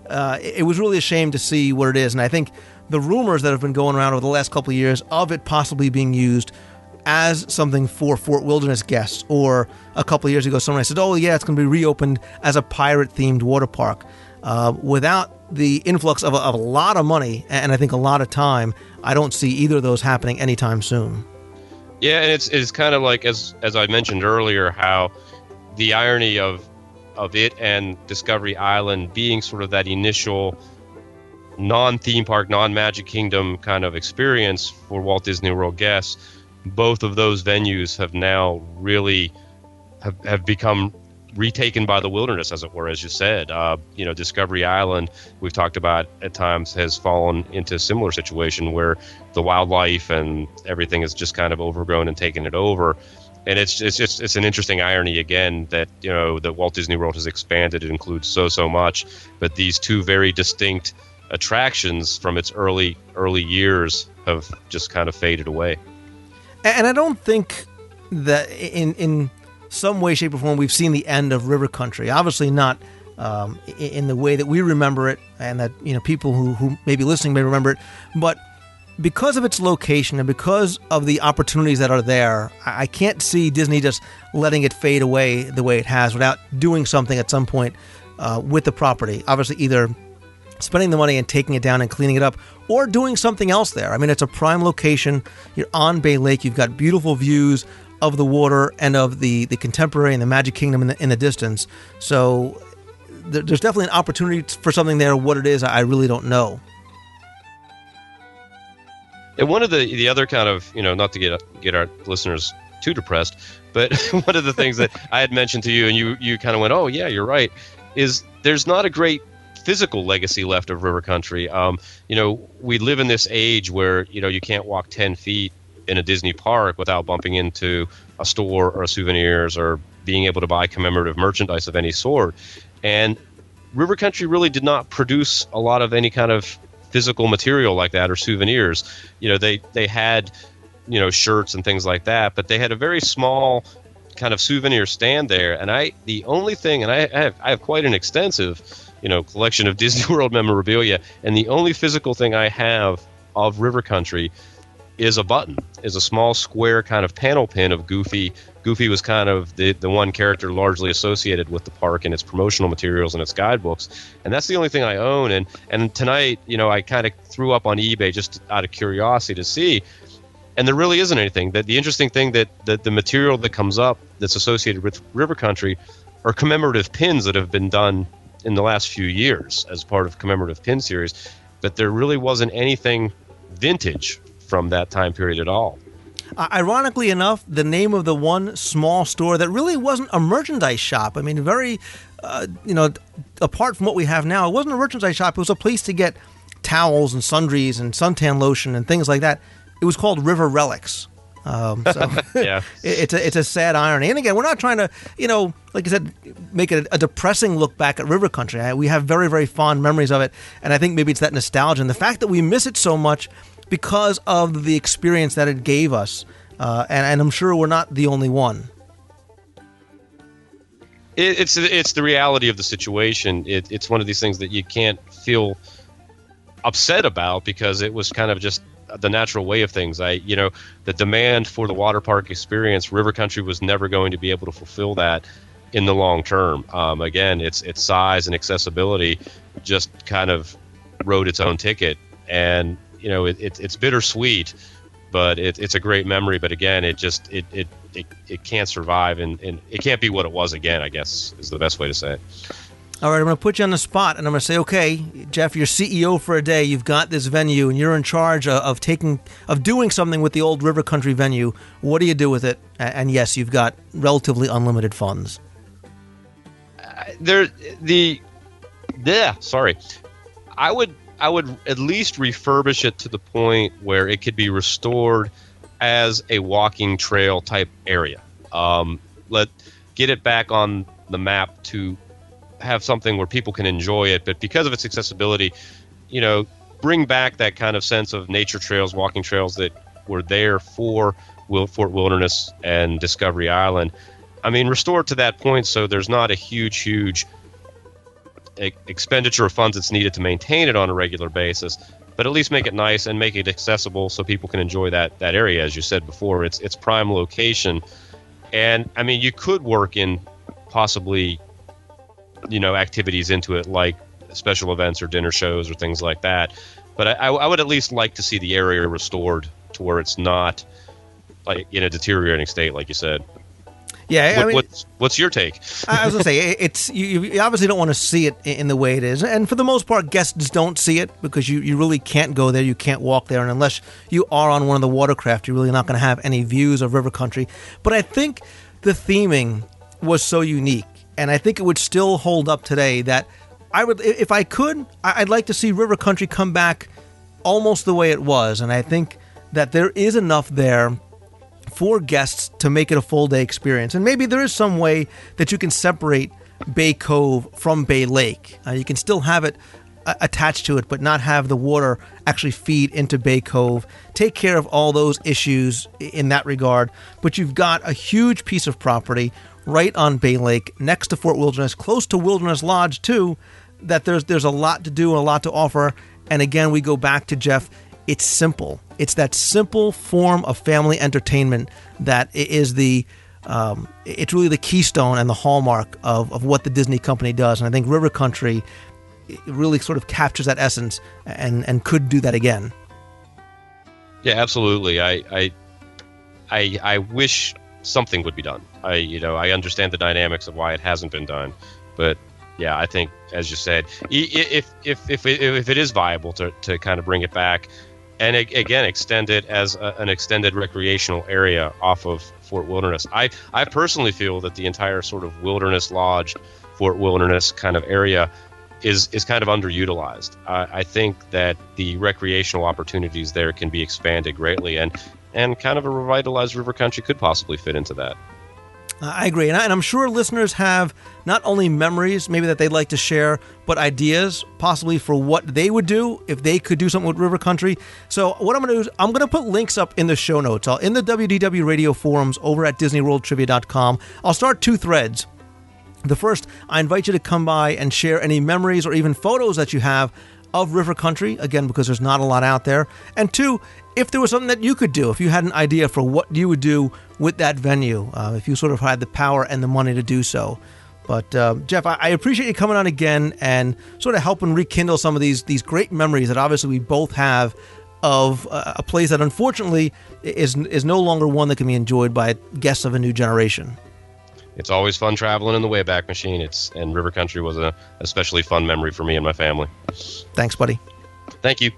Uh, it was really a shame to see what it is, and I think the rumors that have been going around over the last couple of years of it possibly being used as something for Fort Wilderness guests. Or a couple years ago, someone said, "Oh yeah, it's going to be reopened as a pirate-themed water park." Uh, without the influx of a, of a, lot of money and I think a lot of time, I don't see either of those happening anytime soon. Yeah, and it's it's kind of like as as I mentioned earlier, how the irony of of it and Discovery Island being sort of that initial non theme park, non Magic Kingdom kind of experience for Walt Disney World guests both of those venues have now really have, have become retaken by the wilderness, as it were, as you said. Uh, you know, Discovery Island, we've talked about at times, has fallen into a similar situation where the wildlife and everything is just kind of overgrown and taken it over. And it's it's just it's an interesting irony again that you know that Walt Disney World has expanded. It includes so so much, but these two very distinct attractions from its early early years have just kind of faded away. And I don't think that in in some way, shape, or form we've seen the end of River Country. Obviously, not um, in the way that we remember it, and that you know people who who may be listening may remember it, but because of its location and because of the opportunities that are there, I can't see Disney just letting it fade away the way it has without doing something at some point uh, with the property. Obviously, either spending the money and taking it down and cleaning it up, or doing something else there. I mean, it's a prime location. You're on Bay Lake. You've got beautiful views of the water and of the, the contemporary and the Magic Kingdom in the, in the distance. So there's definitely an opportunity for something there. What it is, I really don't know. And one of the the other kind of you know not to get get our listeners too depressed, but [laughs] one of the things that I had mentioned to you and you you kind of went, oh yeah, you're right, is there's not a great physical legacy left of river country. Um, you know, we live in this age where you know you can't walk ten feet in a Disney park without bumping into a store or souvenirs or being able to buy commemorative merchandise of any sort. And River Country really did not produce a lot of any kind of physical material like that or souvenirs. You know, they they had you know shirts and things like that, but they had a very small kind of souvenir stand there. And I the only thing, and I have I have quite an extensive you know collection of [laughs] Disney World memorabilia, and the only physical thing I have of River Country is a button, is a small square kind of panel pin of Goofy. Goofy was kind of the, the one character largely associated with the park and its promotional materials and its guidebooks. And that's the only thing I own. And, and tonight, you know, I kind of threw up on eBay just out of curiosity to see. And there really isn't anything. That the interesting thing that, that the material that comes up that's associated with River Country are commemorative pins that have been done in the last few years as part of commemorative pin series. But there really wasn't anything vintage from that time period at all. Uh, ironically enough, the name of the one small store that really wasn't a merchandise shop. I mean, very, uh, you know, apart from what we have now, it wasn't a merchandise shop. It was a place to get towels and sundries and suntan lotion and things like that. It was called River Relics. Um, [laughs] so yeah, it's a it's a sad irony. And again, we're not trying to you know, like I said, make it a, a depressing look back at River Country. I, we have very very fond memories of it, and I think maybe it's that nostalgia and the fact that we miss it so much because of the experience that it gave us. Uh, and, and, I'm sure we're not the only one. It, it's it's the reality of the situation. It, it's one of these things that you can't feel upset about because it was kind of just the natural way of things. I, you know, the demand for the water park experience, River Country was never going to be able to fulfill that in the long term. Um, again, its its size and accessibility just kind of wrote its own ticket, and you know, it, it, it's bittersweet, but it, it's a great memory. But again, it just it it, it, it can't survive, and, and it can't be what it was again. I guess is the best way to say it. All right, I'm going to put you on the spot, and I'm going to say, okay, Jeff, you're CEO for a day. You've got this venue, and you're in charge of, of taking of doing something with the old River Country venue. What do you do with it? And yes, you've got relatively unlimited funds. Uh, there, the, yeah, sorry, I would I would at least refurbish it to the point where it could be restored as a walking trail type area. Um, let get it back on the map to have something where people can enjoy it, but because of its accessibility, you know, bring back that kind of sense of nature trails, walking trails that were there for Fort Wilderness and Discovery Island. I mean, restore it to that point so there's not a huge, huge expenditure of funds that's needed to maintain it on a regular basis, but at least make it nice and make it accessible so people can enjoy that that area. As you said before, it's it's prime location, and I mean you could work in possibly, you know, activities into it like special events or dinner shows or things like that. But I, I would at least like to see the area restored to where it's not like in a deteriorating state, like you said. Yeah, what, I mean, what's, what's your take? I was gonna say it's you, you, obviously don't want to see it in the way it is, and for the most part, guests don't see it because you, you really can't go there, you can't walk there, and unless you are on one of the watercraft, you're really not going to have any views of river country. But I think the theming was so unique, and I think it would still hold up today. That I would, if I could, I'd like to see River Country come back almost the way it was, and I think that there is enough there for guests to make it a full day experience. And maybe there is some way that you can separate Bay Cove from Bay Lake. Uh, you can still have it attached to it, but not have the water actually feed into Bay Cove. Take care of all those issues in that regard. But you've got a huge piece of property right on Bay Lake, next to Fort Wilderness, close to Wilderness Lodge too. That there's there's a lot to do and a lot to offer. And again, we go back to Jeff. It's simple. It's that simple form of family entertainment that is the um, it's really the keystone and the hallmark of, of what the Disney company does. And I think River Country really sort of captures that essence and, and could do that again. Yeah, absolutely. I, I, I, I wish something would be done. I, you know, I understand the dynamics of why it hasn't been done, but yeah, I think, as you said, if if if if it is viable to, to kind of bring it back, and again extend it as a, an extended recreational area off of Fort Wilderness. I I personally feel that the entire sort of Wilderness Lodge, Fort Wilderness kind of area is is kind of underutilized. Uh, I think that the recreational opportunities there can be expanded greatly, and and kind of a revitalized river country could possibly fit into that. I agree, and, I, am sure listeners have not only memories, maybe that they'd like to share, but ideas possibly for what they would do if they could do something with River Country. So what I'm going to do is I'm going to put links up in the show notes. I'll in the WDW Radio forums over at DisneyWorldTrivia.com. I'll start two threads. The first, I invite you to come by and share any memories or even photos that you have of River Country, again, because there's not a lot out there. And two, if there was something that you could do, if you had an idea for what you would do with that venue, uh, if you sort of had the power and the money to do so. But uh, Jeff, I, I, appreciate you coming on again and sort of helping rekindle some of these these great memories that obviously we both have of uh, a place that unfortunately is is no longer one that can be enjoyed by guests of a new generation. It's always fun traveling in the Wayback Machine. It's and River Country was a especially fun memory for me and my family. Thanks, buddy. Thank you.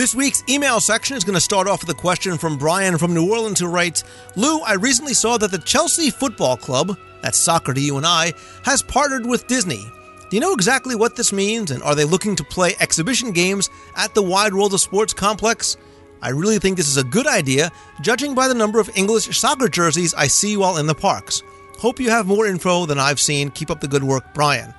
This week's email section is going to start off with a question from Brian from New Orleans who writes Lou, I recently saw that the Chelsea Football Club, that's soccer to you and I, has partnered with Disney. Do you know exactly what this means, and are they looking to play exhibition games at the Wide World of Sports complex? I really think this is a good idea, judging by the number of English soccer jerseys I see while in the parks. Hope you have more info than I've seen. Keep up the good work, Brian.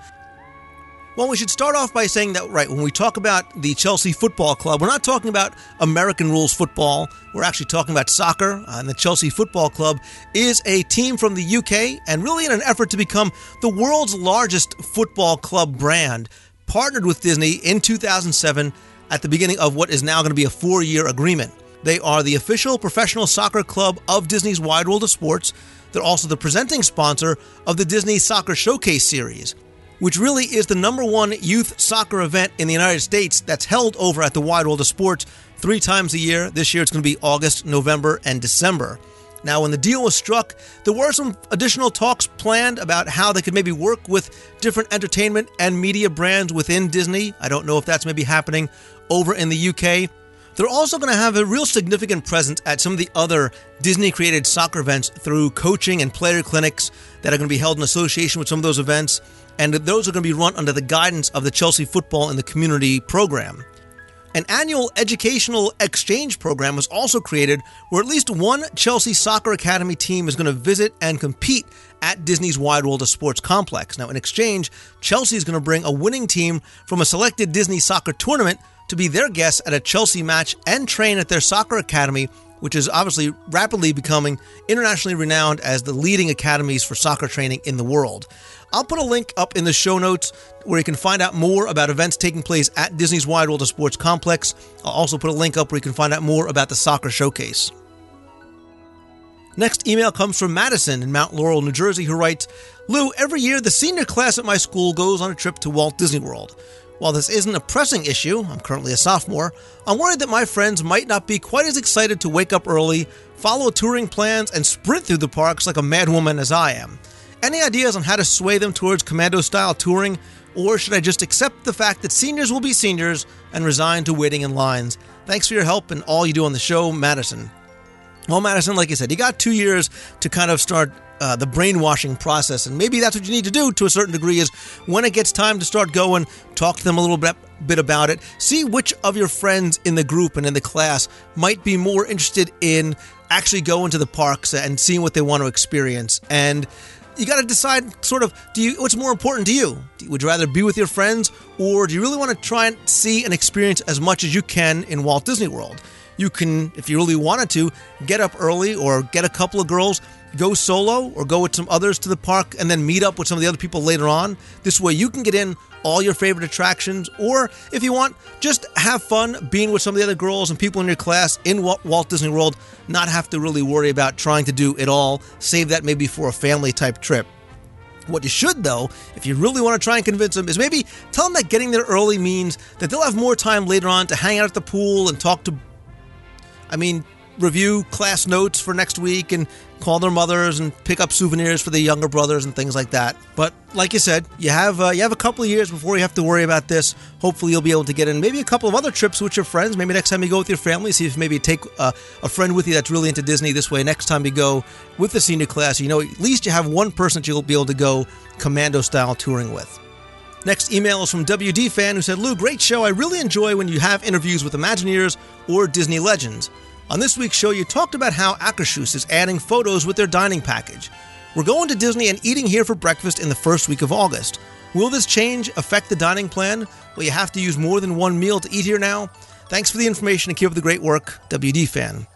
Well, we should start off by saying that, right, when we talk about the Chelsea Football Club, we're not talking about American rules football. We're actually talking about soccer. And the Chelsea Football Club is a team from the UK and really in an effort to become the world's largest football club brand, partnered with Disney in 2007 at the beginning of what is now going to be a four year agreement. They are the official professional soccer club of Disney's Wide World of Sports. They're also the presenting sponsor of the Disney Soccer Showcase series which really is the number one youth soccer event in the United States that's held over at the Wide World of Sports three times a year. This year it's going to be August, November, and December. Now, when the deal was struck, there were some additional talks planned about how they could maybe work with different entertainment and media brands within Disney. I don't know if that's maybe happening over in the UK. They're also going to have a real significant presence at some of the other Disney created soccer events through coaching and player clinics that are going to be held in association with some of those events and those are going to be run under the guidance of the Chelsea Football in the Community program. An annual educational exchange program was also created where at least one Chelsea Soccer Academy team is going to visit and compete at Disney's Wide World of Sports complex. Now, in exchange, Chelsea is going to bring a winning team from a selected Disney soccer tournament to be their guests at a Chelsea match and train at their soccer academy which is obviously rapidly becoming internationally renowned as the leading academies for soccer training in the world. I'll put a link up in the show notes where you can find out more about events taking place at Disney's Wide World of Sports complex. I'll also put a link up where you can find out more about the soccer showcase. Next email comes from Madison in Mount Laurel, New Jersey, who writes Lou, every year the senior class at my school goes on a trip to Walt Disney World. While this isn't a pressing issue, I'm currently a sophomore, I'm worried that my friends might not be quite as excited to wake up early, follow touring plans, and sprint through the parks like a madwoman as I am. Any ideas on how to sway them towards commando style touring, or should I just accept the fact that seniors will be seniors and resign to waiting in lines? Thanks for your help and all you do on the show, Madison. Well, Madison, like you said, you got two years to kind of start uh, the brainwashing process, and maybe that's what you need to do to a certain degree. Is when it gets time to start going, talk to them a little bit, bit about it. See which of your friends in the group and in the class might be more interested in actually going to the parks and seeing what they want to experience. And you got to decide sort of do you what's more important to you? Would you rather be with your friends or do you really want to try and see and experience as much as you can in walt disney world? You can if you really wanted to get up early or get a couple of girls go solo or go with some others to the park and then meet up with some of the other people later on this way you can get in all your favorite attractions or if you want just have fun being with some of the other girls and people in your class in walt disney world not have to really worry about trying to do it all save that maybe for a family type trip what you should, though, if you really want to try and convince them, is maybe tell them that getting there early means that they'll have more time later on to hang out at the pool and talk to. I mean, review class notes for next week and call their mothers and pick up souvenirs for the younger brothers and things like that. But like you said, you have uh, you have a couple of years before you have to worry about this. Hopefully, you'll be able to get in maybe a couple of other trips with your friends. Maybe next time you go with your family, see if maybe take uh, a friend with you that's really into Disney. This way, next time you go with the senior class, you know at least you have one person that you'll be able to go commando style touring with. Next email is from WD fan who said, "Lou, great show. I really enjoy when you have interviews with Imagineers or Disney legends." On this week's show, you talked about how Akershus is adding photos with their dining package. We're going to Disney and eating here for breakfast in the first week of August. Will this change affect the dining plan? Will you have to use more than one meal to eat here now? Thanks for the information and keep up the great work, WD fan.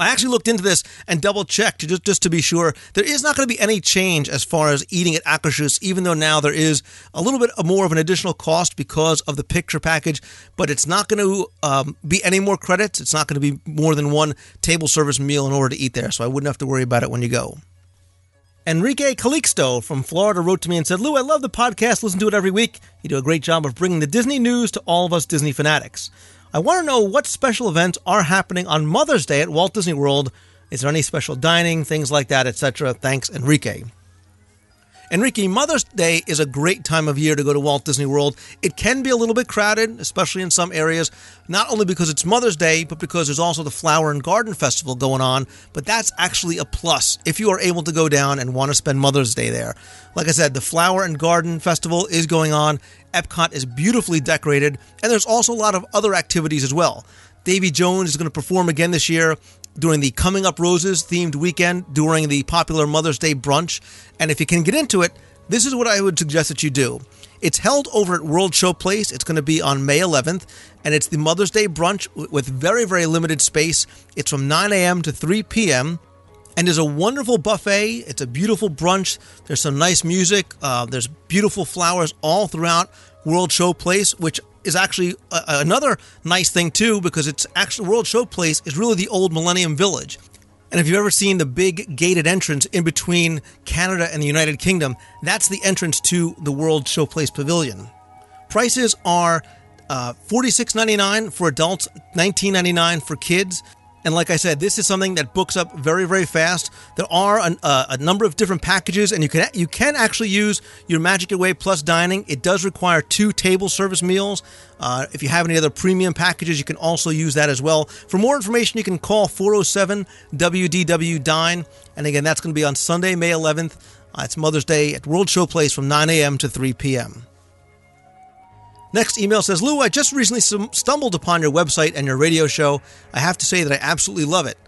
I actually looked into this and double checked just, just to be sure. There is not going to be any change as far as eating at Akershus, even though now there is a little bit more of an additional cost because of the picture package, but it's not going to um, be any more credits. It's not going to be more than one table service meal in order to eat there, so I wouldn't have to worry about it when you go. Enrique Calixto from Florida wrote to me and said, Lou, I love the podcast. Listen to it every week. You do a great job of bringing the Disney news to all of us Disney fanatics. I want to know what special events are happening on Mother's Day at Walt Disney World. Is there any special dining, things like that, etc.? Thanks, Enrique. Enrique, Mother's Day is a great time of year to go to Walt Disney World. It can be a little bit crowded, especially in some areas, not only because it's Mother's Day, but because there's also the Flower and Garden Festival going on. But that's actually a plus if you are able to go down and want to spend Mother's Day there. Like I said, the Flower and Garden Festival is going on. Epcot is beautifully decorated, and there's also a lot of other activities as well. Davy Jones is going to perform again this year during the Coming Up Roses themed weekend during the popular Mother's Day brunch. And if you can get into it, this is what I would suggest that you do. It's held over at World Showplace. It's going to be on May 11th, and it's the Mother's Day brunch with very, very limited space. It's from 9 a.m. to 3 p.m. And there's a wonderful buffet. It's a beautiful brunch. There's some nice music. Uh, there's beautiful flowers all throughout World Showplace, which is actually a, another nice thing too because it's actually World Showplace is really the old Millennium Village. And if you've ever seen the big gated entrance in between Canada and the United Kingdom, that's the entrance to the World Showplace Pavilion. Prices are uh, $46.99 for adults, $19.99 for kids. And like I said, this is something that books up very, very fast. There are an, uh, a number of different packages, and you can you can actually use your Magic Your Way Plus dining. It does require two table service meals. Uh, if you have any other premium packages, you can also use that as well. For more information, you can call 407 WDW Dine. And again, that's going to be on Sunday, May 11th. Uh, it's Mother's Day at World Showplace from 9 a.m. to 3 p.m. Next email says, Lou, I just recently stumbled upon your website and your radio show. I have to say that I absolutely love it.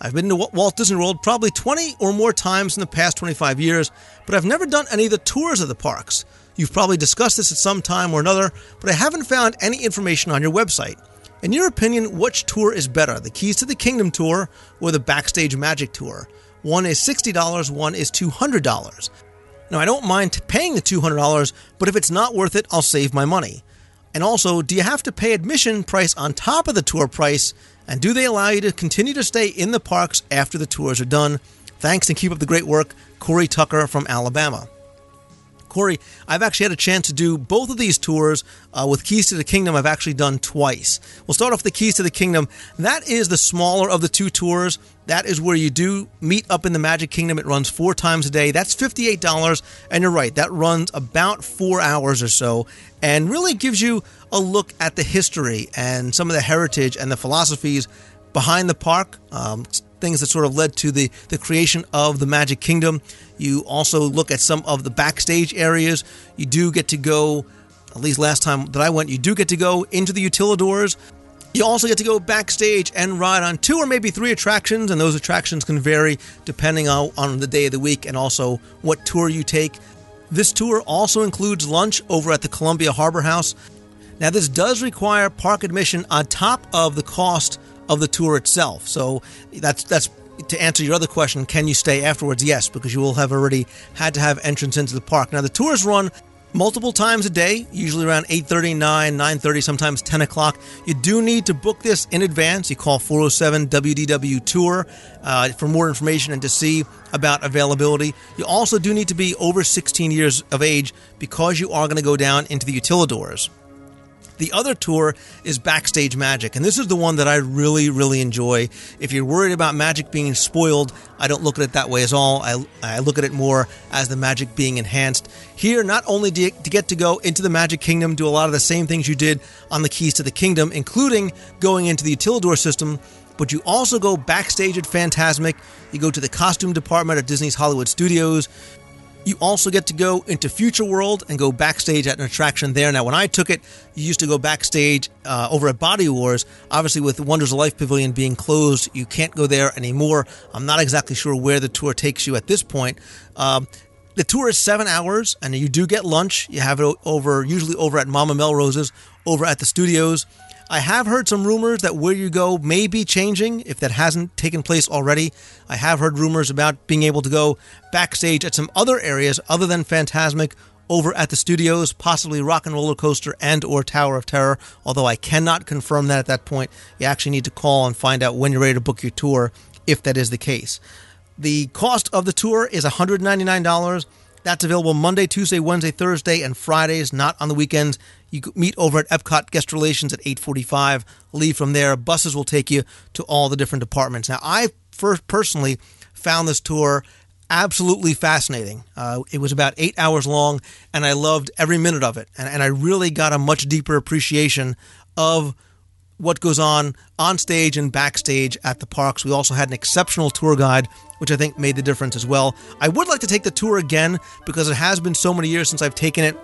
I've been to Walt Disney World probably 20 or more times in the past 25 years, but I've never done any of the tours of the parks. You've probably discussed this at some time or another, but I haven't found any information on your website. In your opinion, which tour is better, the Keys to the Kingdom tour or the Backstage Magic tour? One is $60, one is $200. Now, I don't mind paying the $200, but if it's not worth it, I'll save my money. And also, do you have to pay admission price on top of the tour price And do they allow you to continue to stay in the parks after the tours are done? Thanks and keep up the great work, Corey Tucker from Alabama. Corey, I've actually had a chance to do both of these tours uh, with Keys to the Kingdom. I've actually done twice. We'll start off the Keys to the Kingdom. That is the smaller of the two tours. That is where you do meet up in the Magic Kingdom. It runs four times a day. That's $58. And you're right, that runs about four hours or so and really gives you a look at the history and some of the heritage and the philosophies behind the park. Um, things that sort of led to the, the creation of the Magic Kingdom. You also look at some of the backstage areas. You do get to go, at least last time that I went, you do get to go into the utilidors. You also get to go backstage and ride on two or maybe three attractions, and those attractions can vary depending on, on the day of the week and also what tour you take. This tour also includes lunch over at the Columbia Harbor House. Now, this does require park admission on top of the cost of the tour itself. So that's that's to answer your other question, can you stay afterwards? Yes, because you will have already had to have entrance into the park. Now the tours run multiple times a day, usually around 8.30, 9, 9.30, sometimes 10 o'clock. You do need to book this in advance. You call 407-WDW-TOUR uh, for more information and to see about availability. You also do need to be over 16 years of age because you are going to go down into the utilidors. The other tour is Backstage Magic, and this is the one that I really, really enjoy. If you're worried about magic being spoiled, I don't look at it that way at all. I, I look at it more as the magic being enhanced. Here, not only do you get to go into the Magic Kingdom, do a lot of the same things you did on the Keys to the Kingdom, including going into the Utilidor system, but you also go backstage at Fantasmic. You go to the costume department at Disney's Hollywood Studios. You also get to go into Future World and go backstage at an attraction there. Now, when I took it, you used to go backstage uh, over at Body Wars. Obviously, with Wonders of Life Pavilion being closed, you can't go there anymore. I'm not exactly sure where the tour takes you at this point. Um, the tour is seven hours, and you do get lunch. You have it over, usually over at Mama Melrose's, over at the studios. I have heard some rumors that where you go may be changing if that hasn't taken place already. I have heard rumors about being able to go backstage at some other areas other than Fantasmic over at the studios, possibly Rock and Roller Coaster and or Tower of Terror, although I cannot confirm that at that point. You actually need to call and find out when you're ready to book your tour if that is the case. The cost of the tour is $199. That's available Monday, Tuesday, Wednesday, Thursday, and Fridays, not on the weekends. You meet over at Epcot Guest Relations at 8:45. Leave from there. Buses will take you to all the different departments. Now, I first personally found this tour absolutely fascinating. Uh, it was about eight hours long, and I loved every minute of it. And, and I really got a much deeper appreciation of what goes on on stage and backstage at the parks. We also had an exceptional tour guide, which I think made the difference as well. I would like to take the tour again because it has been so many years since I've taken it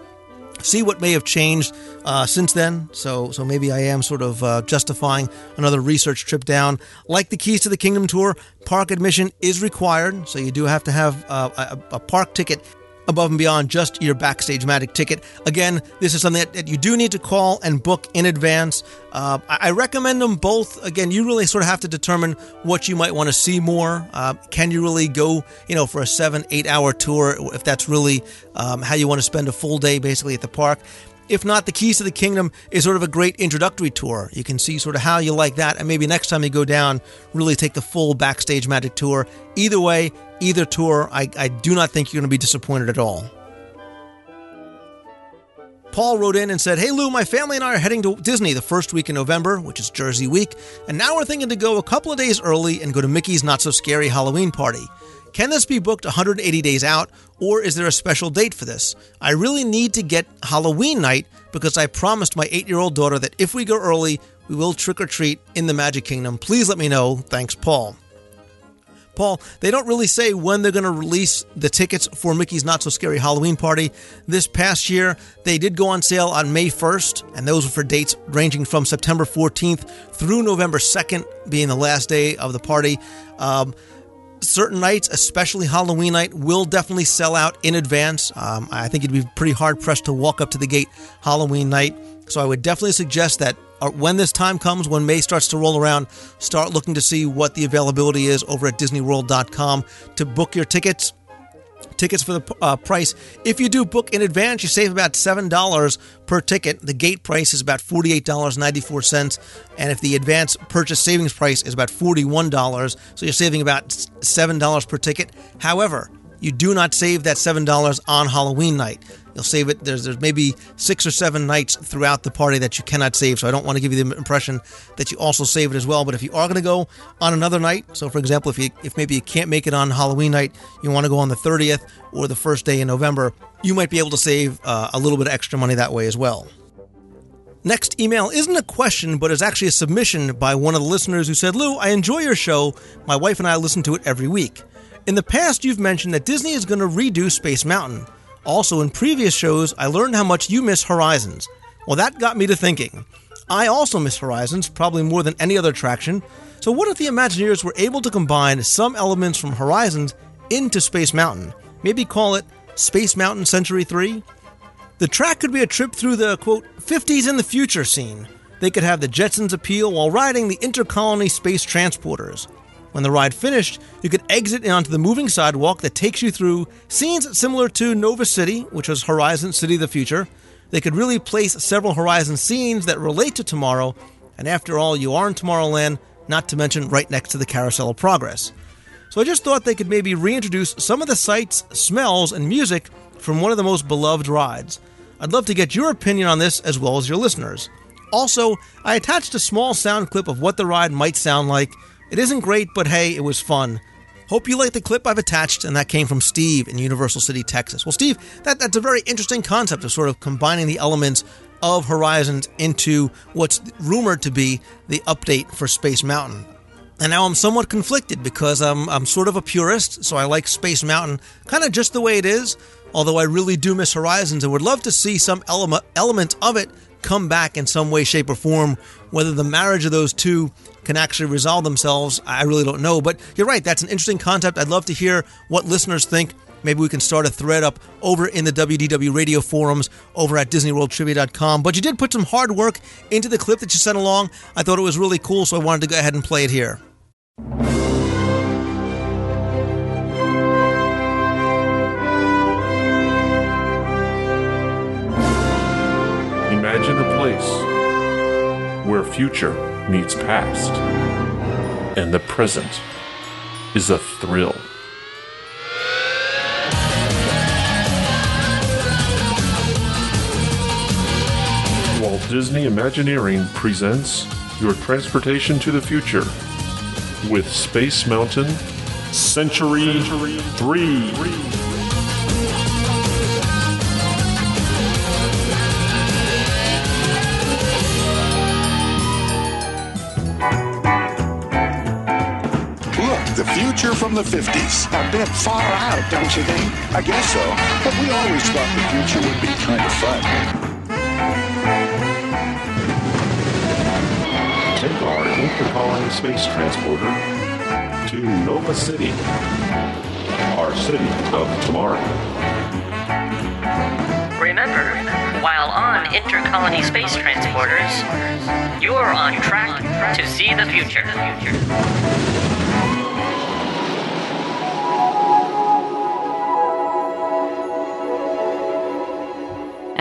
see what may have changed uh, since then. So, so maybe I am sort of uh, justifying another research trip down. Like the Keys to the Kingdom tour, park admission is required, so you do have to have uh, a, a park ticket above and beyond just your backstage magic ticket. Again, this is something that, that you do need to call and book in advance. Uh, I, I, recommend them both. Again, you really sort of have to determine what you might want to see more. Uh, can you really go, you know, for a seven, eight hour tour if that's really um, how you want to spend a full day basically at the park? If not, the Keys to the Kingdom is sort of a great introductory tour. You can see sort of how you like that, and maybe next time you go down, really take the full backstage magic tour. Either way, either tour, I, I do not think you're going to be disappointed at all. Paul wrote in and said, Hey Lou, my family and I are heading to Disney the first week in November, which is Jersey Week, and now we're thinking to go a couple of days early and go to Mickey's Not So Scary Halloween Party. Can this be booked 180 days out, or is there a special date for this? I really need to get Halloween night because I promised my eight year old daughter that if we go early, we will trick or treat in the Magic Kingdom. Please let me know. Thanks, Paul. Paul, they don't really say when they're going to release the tickets for Mickey's Not So Scary Halloween Party. This past year, they did go on sale on May 1st, and those were for dates ranging from September 14th through November 2nd, being the last day of the party. Um, certain nights, especially Halloween night, will definitely sell out in advance. Um, I think it'd be pretty hard pressed to walk up to the gate Halloween night. So I would definitely suggest that uh, when this time comes, when May starts to roll around, start looking to see what the availability is over at DisneyWorld.com to book your tickets. Tickets for the uh, price. If you do book in advance, you save about $7 per ticket. The gate price is about $48.94. And if the advance purchase savings price is about $41, so you're saving about $7 per ticket. However, you do not save that $7 on Halloween night. You'll save it. There's, there's maybe six or seven nights throughout the party that you cannot save. So I don't want to give you the impression that you also save it as well. But if you are going to go on another night, so for example, if you if maybe you can't make it on Halloween night, you want to go on the 30th or the first day in November, you might be able to save uh, a little bit of extra money that way as well. Next email isn't a question, but is actually a submission by one of the listeners who said, Lou, I enjoy your show. My wife and I listen to it every week. In the past, you've mentioned that Disney is going to redo Space Mountain. Also, in previous shows, I learned how much you miss Horizons. Well, that got me to thinking. I also miss Horizons, probably more than any other attraction. So, what if the Imagineers were able to combine some elements from Horizons into Space Mountain? Maybe call it Space Mountain Century 3? The track could be a trip through the, quote, 50s in the future scene. They could have the Jetsons appeal while riding the intercolony space transporters. When the ride finished, you could exit onto the moving sidewalk that takes you through scenes similar to Nova City, which was Horizon City of the Future. They could really place several Horizon scenes that relate to tomorrow, and after all, you are in Tomorrowland, not to mention right next to the Carousel of Progress. So I just thought they could maybe reintroduce some of the sights, smells, and music from one of the most beloved rides. I'd love to get your opinion on this as well as your listeners. Also, I attached a small sound clip of what the ride might sound like it isn't great, but hey, it was fun. Hope you like the clip I've attached, and that came from Steve in Universal City, Texas. Well, Steve, that, that's a very interesting concept of sort of combining the elements of Horizons into what's rumored to be the update for Space Mountain. And now I'm somewhat conflicted because I'm, I'm sort of a purist, so I like Space Mountain kind of just the way it is, although I really do miss Horizons and would love to see some element, element of it come back in some way, shape, or form. Whether the marriage of those two can actually resolve themselves, I really don't know. But you're right, that's an interesting concept. I'd love to hear what listeners think. Maybe we can start a thread up over in the WDW radio forums over at DisneyWorldTrivia.com. But you did put some hard work into the clip that you sent along. I thought it was really cool, so I wanted to go ahead and play it here. Place where future meets past, and the present is a thrill. Walt Disney Imagineering presents your transportation to the future with Space Mountain Century 3. The future from the 50s. A bit far out, don't you think? I guess so. But we always thought the future would be kind of fun. Take our intercolony space transporter to Nova City, our city of tomorrow. Remember, while on intercolony space transporters, you're on track to see the future.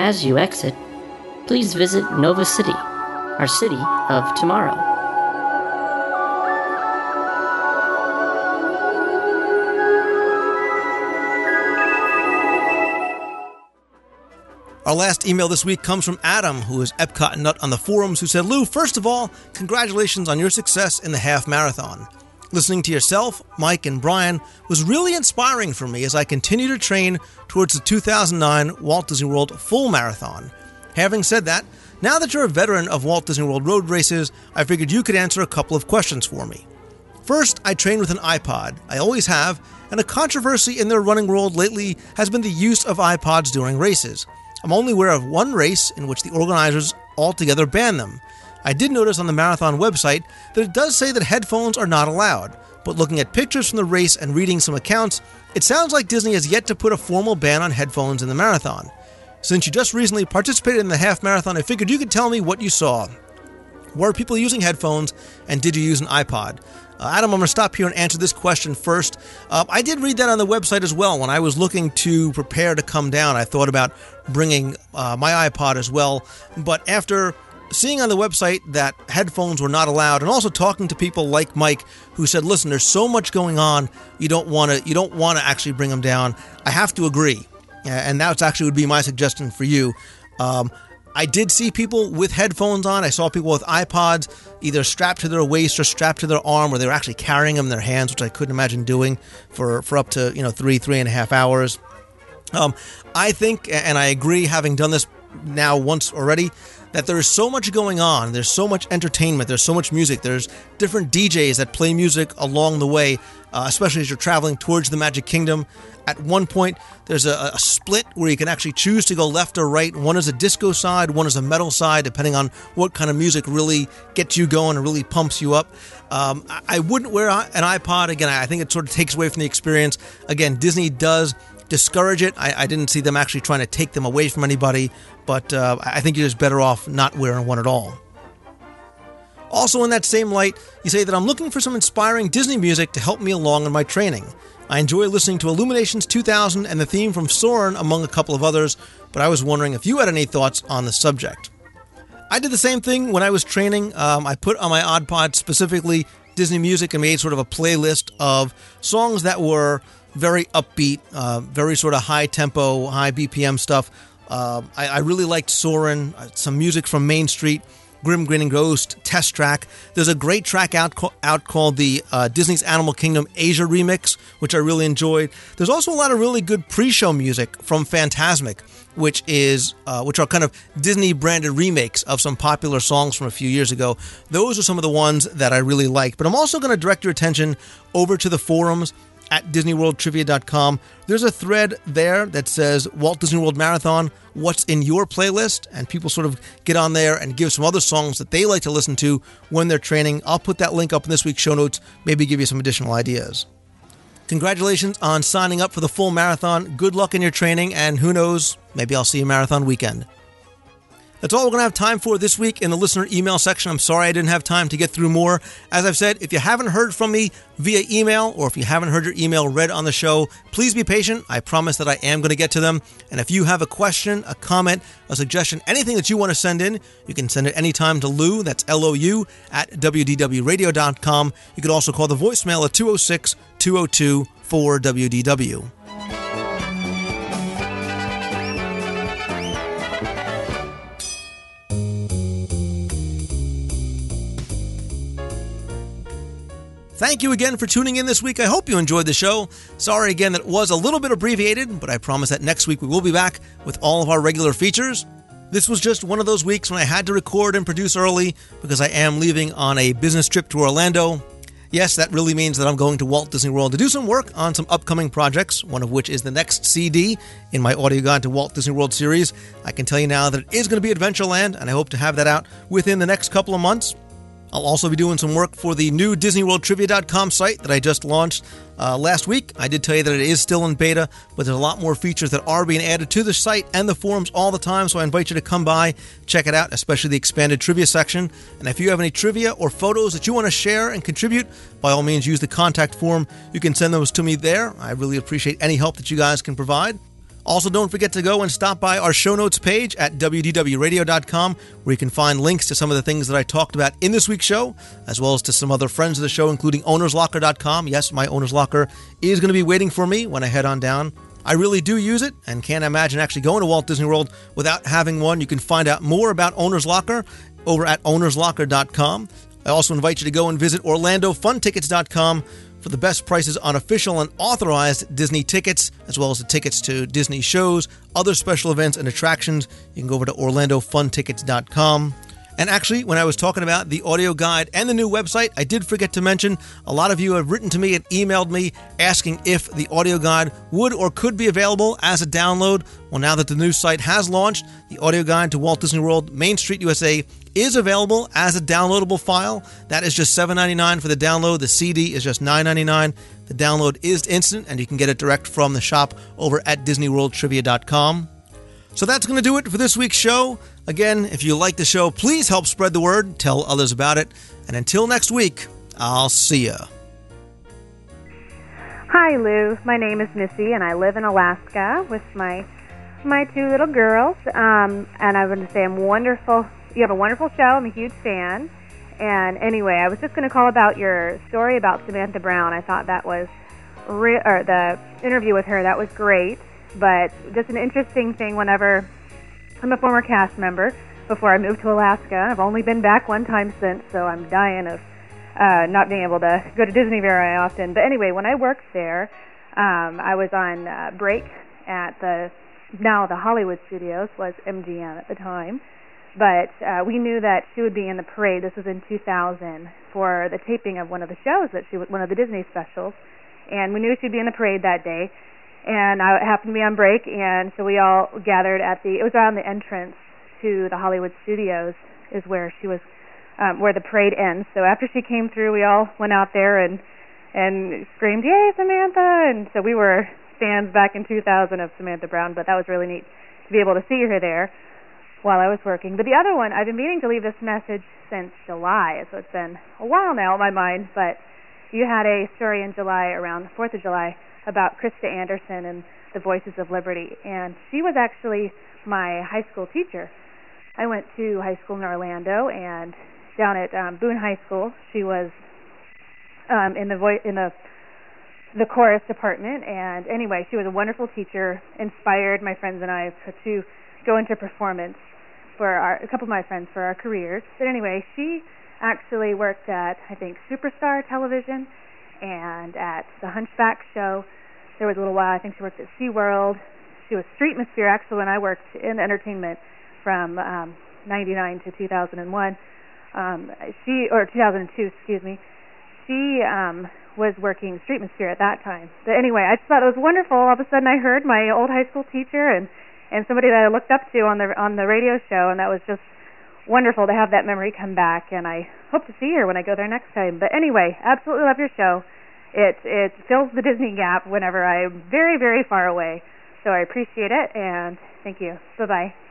As you exit, please visit Nova City, our city of tomorrow. Our last email this week comes from Adam, who is Epcot Nut on the forums, who said, Lou, first of all, congratulations on your success in the half marathon. Listening to yourself, Mike, and Brian was really inspiring for me as I continue to train towards the 2009 Walt Disney World Full Marathon. Having said that, now that you're a veteran of Walt Disney World road races, I figured you could answer a couple of questions for me. First, I train with an iPod. I always have, and a controversy in their running world lately has been the use of iPods during races. I'm only aware of one race in which the organizers altogether banned them. I did notice on the marathon website that it does say that headphones are not allowed, but looking at pictures from the race and reading some accounts, it sounds like Disney has yet to put a formal ban on headphones in the marathon. Since you just recently participated in the half marathon, I figured you could tell me what you saw. Were people using headphones, and did you use an iPod? Uh, Adam, I'm going to stop here and answer this question first. Uh, I did read that on the website as well. When I was looking to prepare to come down, I thought about bringing uh, my iPod as well. But after seeing on the website that headphones were not allowed and also talking to people like Mike who said listen there's so much going on you don't want to you don't want to actually bring them down I have to agree and that's actually would be my suggestion for you um, I did see people with headphones on. I saw people with iPods either strapped to their waist or strapped to their arm, or they were actually carrying them in their hands, which I couldn't imagine doing for, for up to you know three three and a half hours. Um, I think, and I agree, having done this now once already, that there is so much going on. There's so much entertainment. There's so much music. There's different DJs that play music along the way, uh, especially as you're traveling towards the Magic Kingdom. At one point, there's a, a, split where you can actually choose to go left or right. One is a disco side, one is a metal side, depending on what kind of music really gets you going and really pumps you up. Um, I, I wouldn't wear an iPod. Again, I think it sort of takes away from the experience. Again, Disney does discourage it. I, I, didn't see them actually trying to take them away from anybody, but uh, I think you're just better off not wearing one at all. Also, in that same light, you say that I'm looking for some inspiring Disney music to help me along in my training. I enjoy listening to Illuminations 2000 and the theme from Soarin', among a couple of others, but I was wondering if you had any thoughts on the subject. I did the same thing when I was training. Um, I put on my iPod specifically Disney music and made sort of a playlist of songs that were very upbeat, uh, very sort of high tempo, high BPM stuff. Uh, I, I, really liked Soarin', uh, some music from Main Street, Grim Grinning Ghost, Test Track. There's a great track out, out called the uh, Disney's Animal Kingdom Asia Remix, which I really enjoyed. There's also a lot of really good pre-show music from Fantasmic, which is uh, which are kind of Disney branded remakes of some popular songs from a few years ago. Those are some of the ones that I really like. But I'm also going to direct your attention over to the forums at DisneyWorldTrivia.com. There's a thread there that says Walt Disney World Marathon, what's in your playlist? And people sort of get on there and give some other songs that they like to listen to when they're training. I'll put that link up in this week's show notes, maybe give you some additional ideas. Congratulations on signing up for the full marathon. Good luck in your training, and who knows, maybe I'll see you marathon weekend. That's all we're going to have time for this week in the listener email section. I'm sorry I didn't have time to get through more. As I've said, if you haven't heard from me via email or if you haven't heard your email read on the show, please be patient. I promise that I am going to get to them. And if you have a question, a comment, a suggestion, anything that you want to send in, you can send it anytime to Lou, that's L O U, at WDWRadio.com. You can also call the voicemail at 206 202 4WDW. Thank you again for tuning in this week. I hope you enjoyed the show. Sorry again that it was a little bit abbreviated, but I promise that next week we will be back with all of our regular features. This was just one of those weeks when I had to record and produce early because I am leaving on a business trip to Orlando. Yes, that really means that I'm going to Walt Disney World to do some work on some upcoming projects, one of which is the next CD in my Audio Guide to Walt Disney World series. I can tell you now that it is going to be Adventureland, and I hope to have that out within the next couple of months. I'll also be doing some work for the new DisneyWorldTrivia.com site that I just launched uh, last week. I did tell you that it is still in beta, but there's a lot more features that are being added to the site and the forums all the time. So I invite you to come by, check it out, especially the expanded trivia section. And if you have any trivia or photos that you want to share and contribute, by all means, use the contact form. You can send those to me there. I really appreciate any help that you guys can provide. Also, don't forget to go and stop by our show notes page at WDWRadio.com, where you can find links to some of the things that I talked about in this week's show, as well as to some other friends of the show, including OwnersLocker.com. Yes, my Owner's Locker is going to be waiting for me when I head on down. I really do use it and can't imagine actually going to Walt Disney World without having one. You can find out more about Owner's Locker over at OwnersLocker.com. I also invite you to go and visit OrlandoFunTickets.com for the best prices on official and authorized Disney tickets, as well as the tickets to Disney shows, other special events, and attractions. You can go over to OrlandoFunTickets.com. And actually, when I was talking about the audio guide and the new website, I did forget to mention a lot of you have written to me and emailed me asking if the audio guide would or could be available as a download. Well, now that the new site has launched, the audio guide to Walt Disney World Main Street USA is available as a downloadable file. That is just $7.99 for the download. The CD is just $9.99. The download is instant, and you can get it direct from the shop over at DisneyWorldTrivia.com. So that's going to do it for this week's show. Again, if you like the show, please help spread the word, tell others about it. And until next week, I'll see ya. Hi, Lou. My name is Missy, and I live in Alaska with my my two little girls. Um, and I want to say I'm wonderful. You have a wonderful show. I'm a huge fan. And anyway, I was just going to call about your story about Samantha Brown. I thought that was re- or the interview with her. That was great. But just an interesting thing. Whenever I'm a former cast member before I moved to Alaska. I've only been back one time since, so I'm dying of uh, not being able to go to Disney very often. But anyway, when I worked there, um, I was on uh, break at the now the Hollywood Studios was MGM at the time. But uh, we knew that she would be in the parade. This was in 2000 for the taping of one of the shows that she was one of the Disney specials, and we knew she'd be in the parade that day. And I happened to be on break, and so we all gathered at the. It was around the entrance to the Hollywood Studios, is where she was, um, where the parade ends. So after she came through, we all went out there and and screamed, "Yay, Samantha!" And so we were fans back in 2000 of Samantha Brown, but that was really neat to be able to see her there while I was working. But the other one, I've been meaning to leave this message since July, so it's been a while now in my mind. But you had a story in July around the Fourth of July about Krista Anderson and the Voices of Liberty, and she was actually my high school teacher. I went to high school in Orlando, and down at um, Boone High School, she was um, in the vo- in the the chorus department. And anyway, she was a wonderful teacher, inspired my friends and I to go into performance for our a couple of my friends for our careers. But anyway, she actually worked at I think Superstar Television and at the Hunchback Show. There was a little while I think she worked at SeaWorld. She was Streetmosphere actually when I worked in entertainment from um, 99 to 2001. Um, she or 2002, excuse me. She um, was working Streetmosphere at that time. But anyway, I just thought it was wonderful. All of a sudden, I heard my old high school teacher and and somebody that I looked up to on the on the radio show, and that was just wonderful to have that memory come back. And I hope to see her when I go there next time. But anyway, absolutely love your show. It it fills the Disney gap whenever I'm very very far away. So I appreciate it and thank you. Bye bye.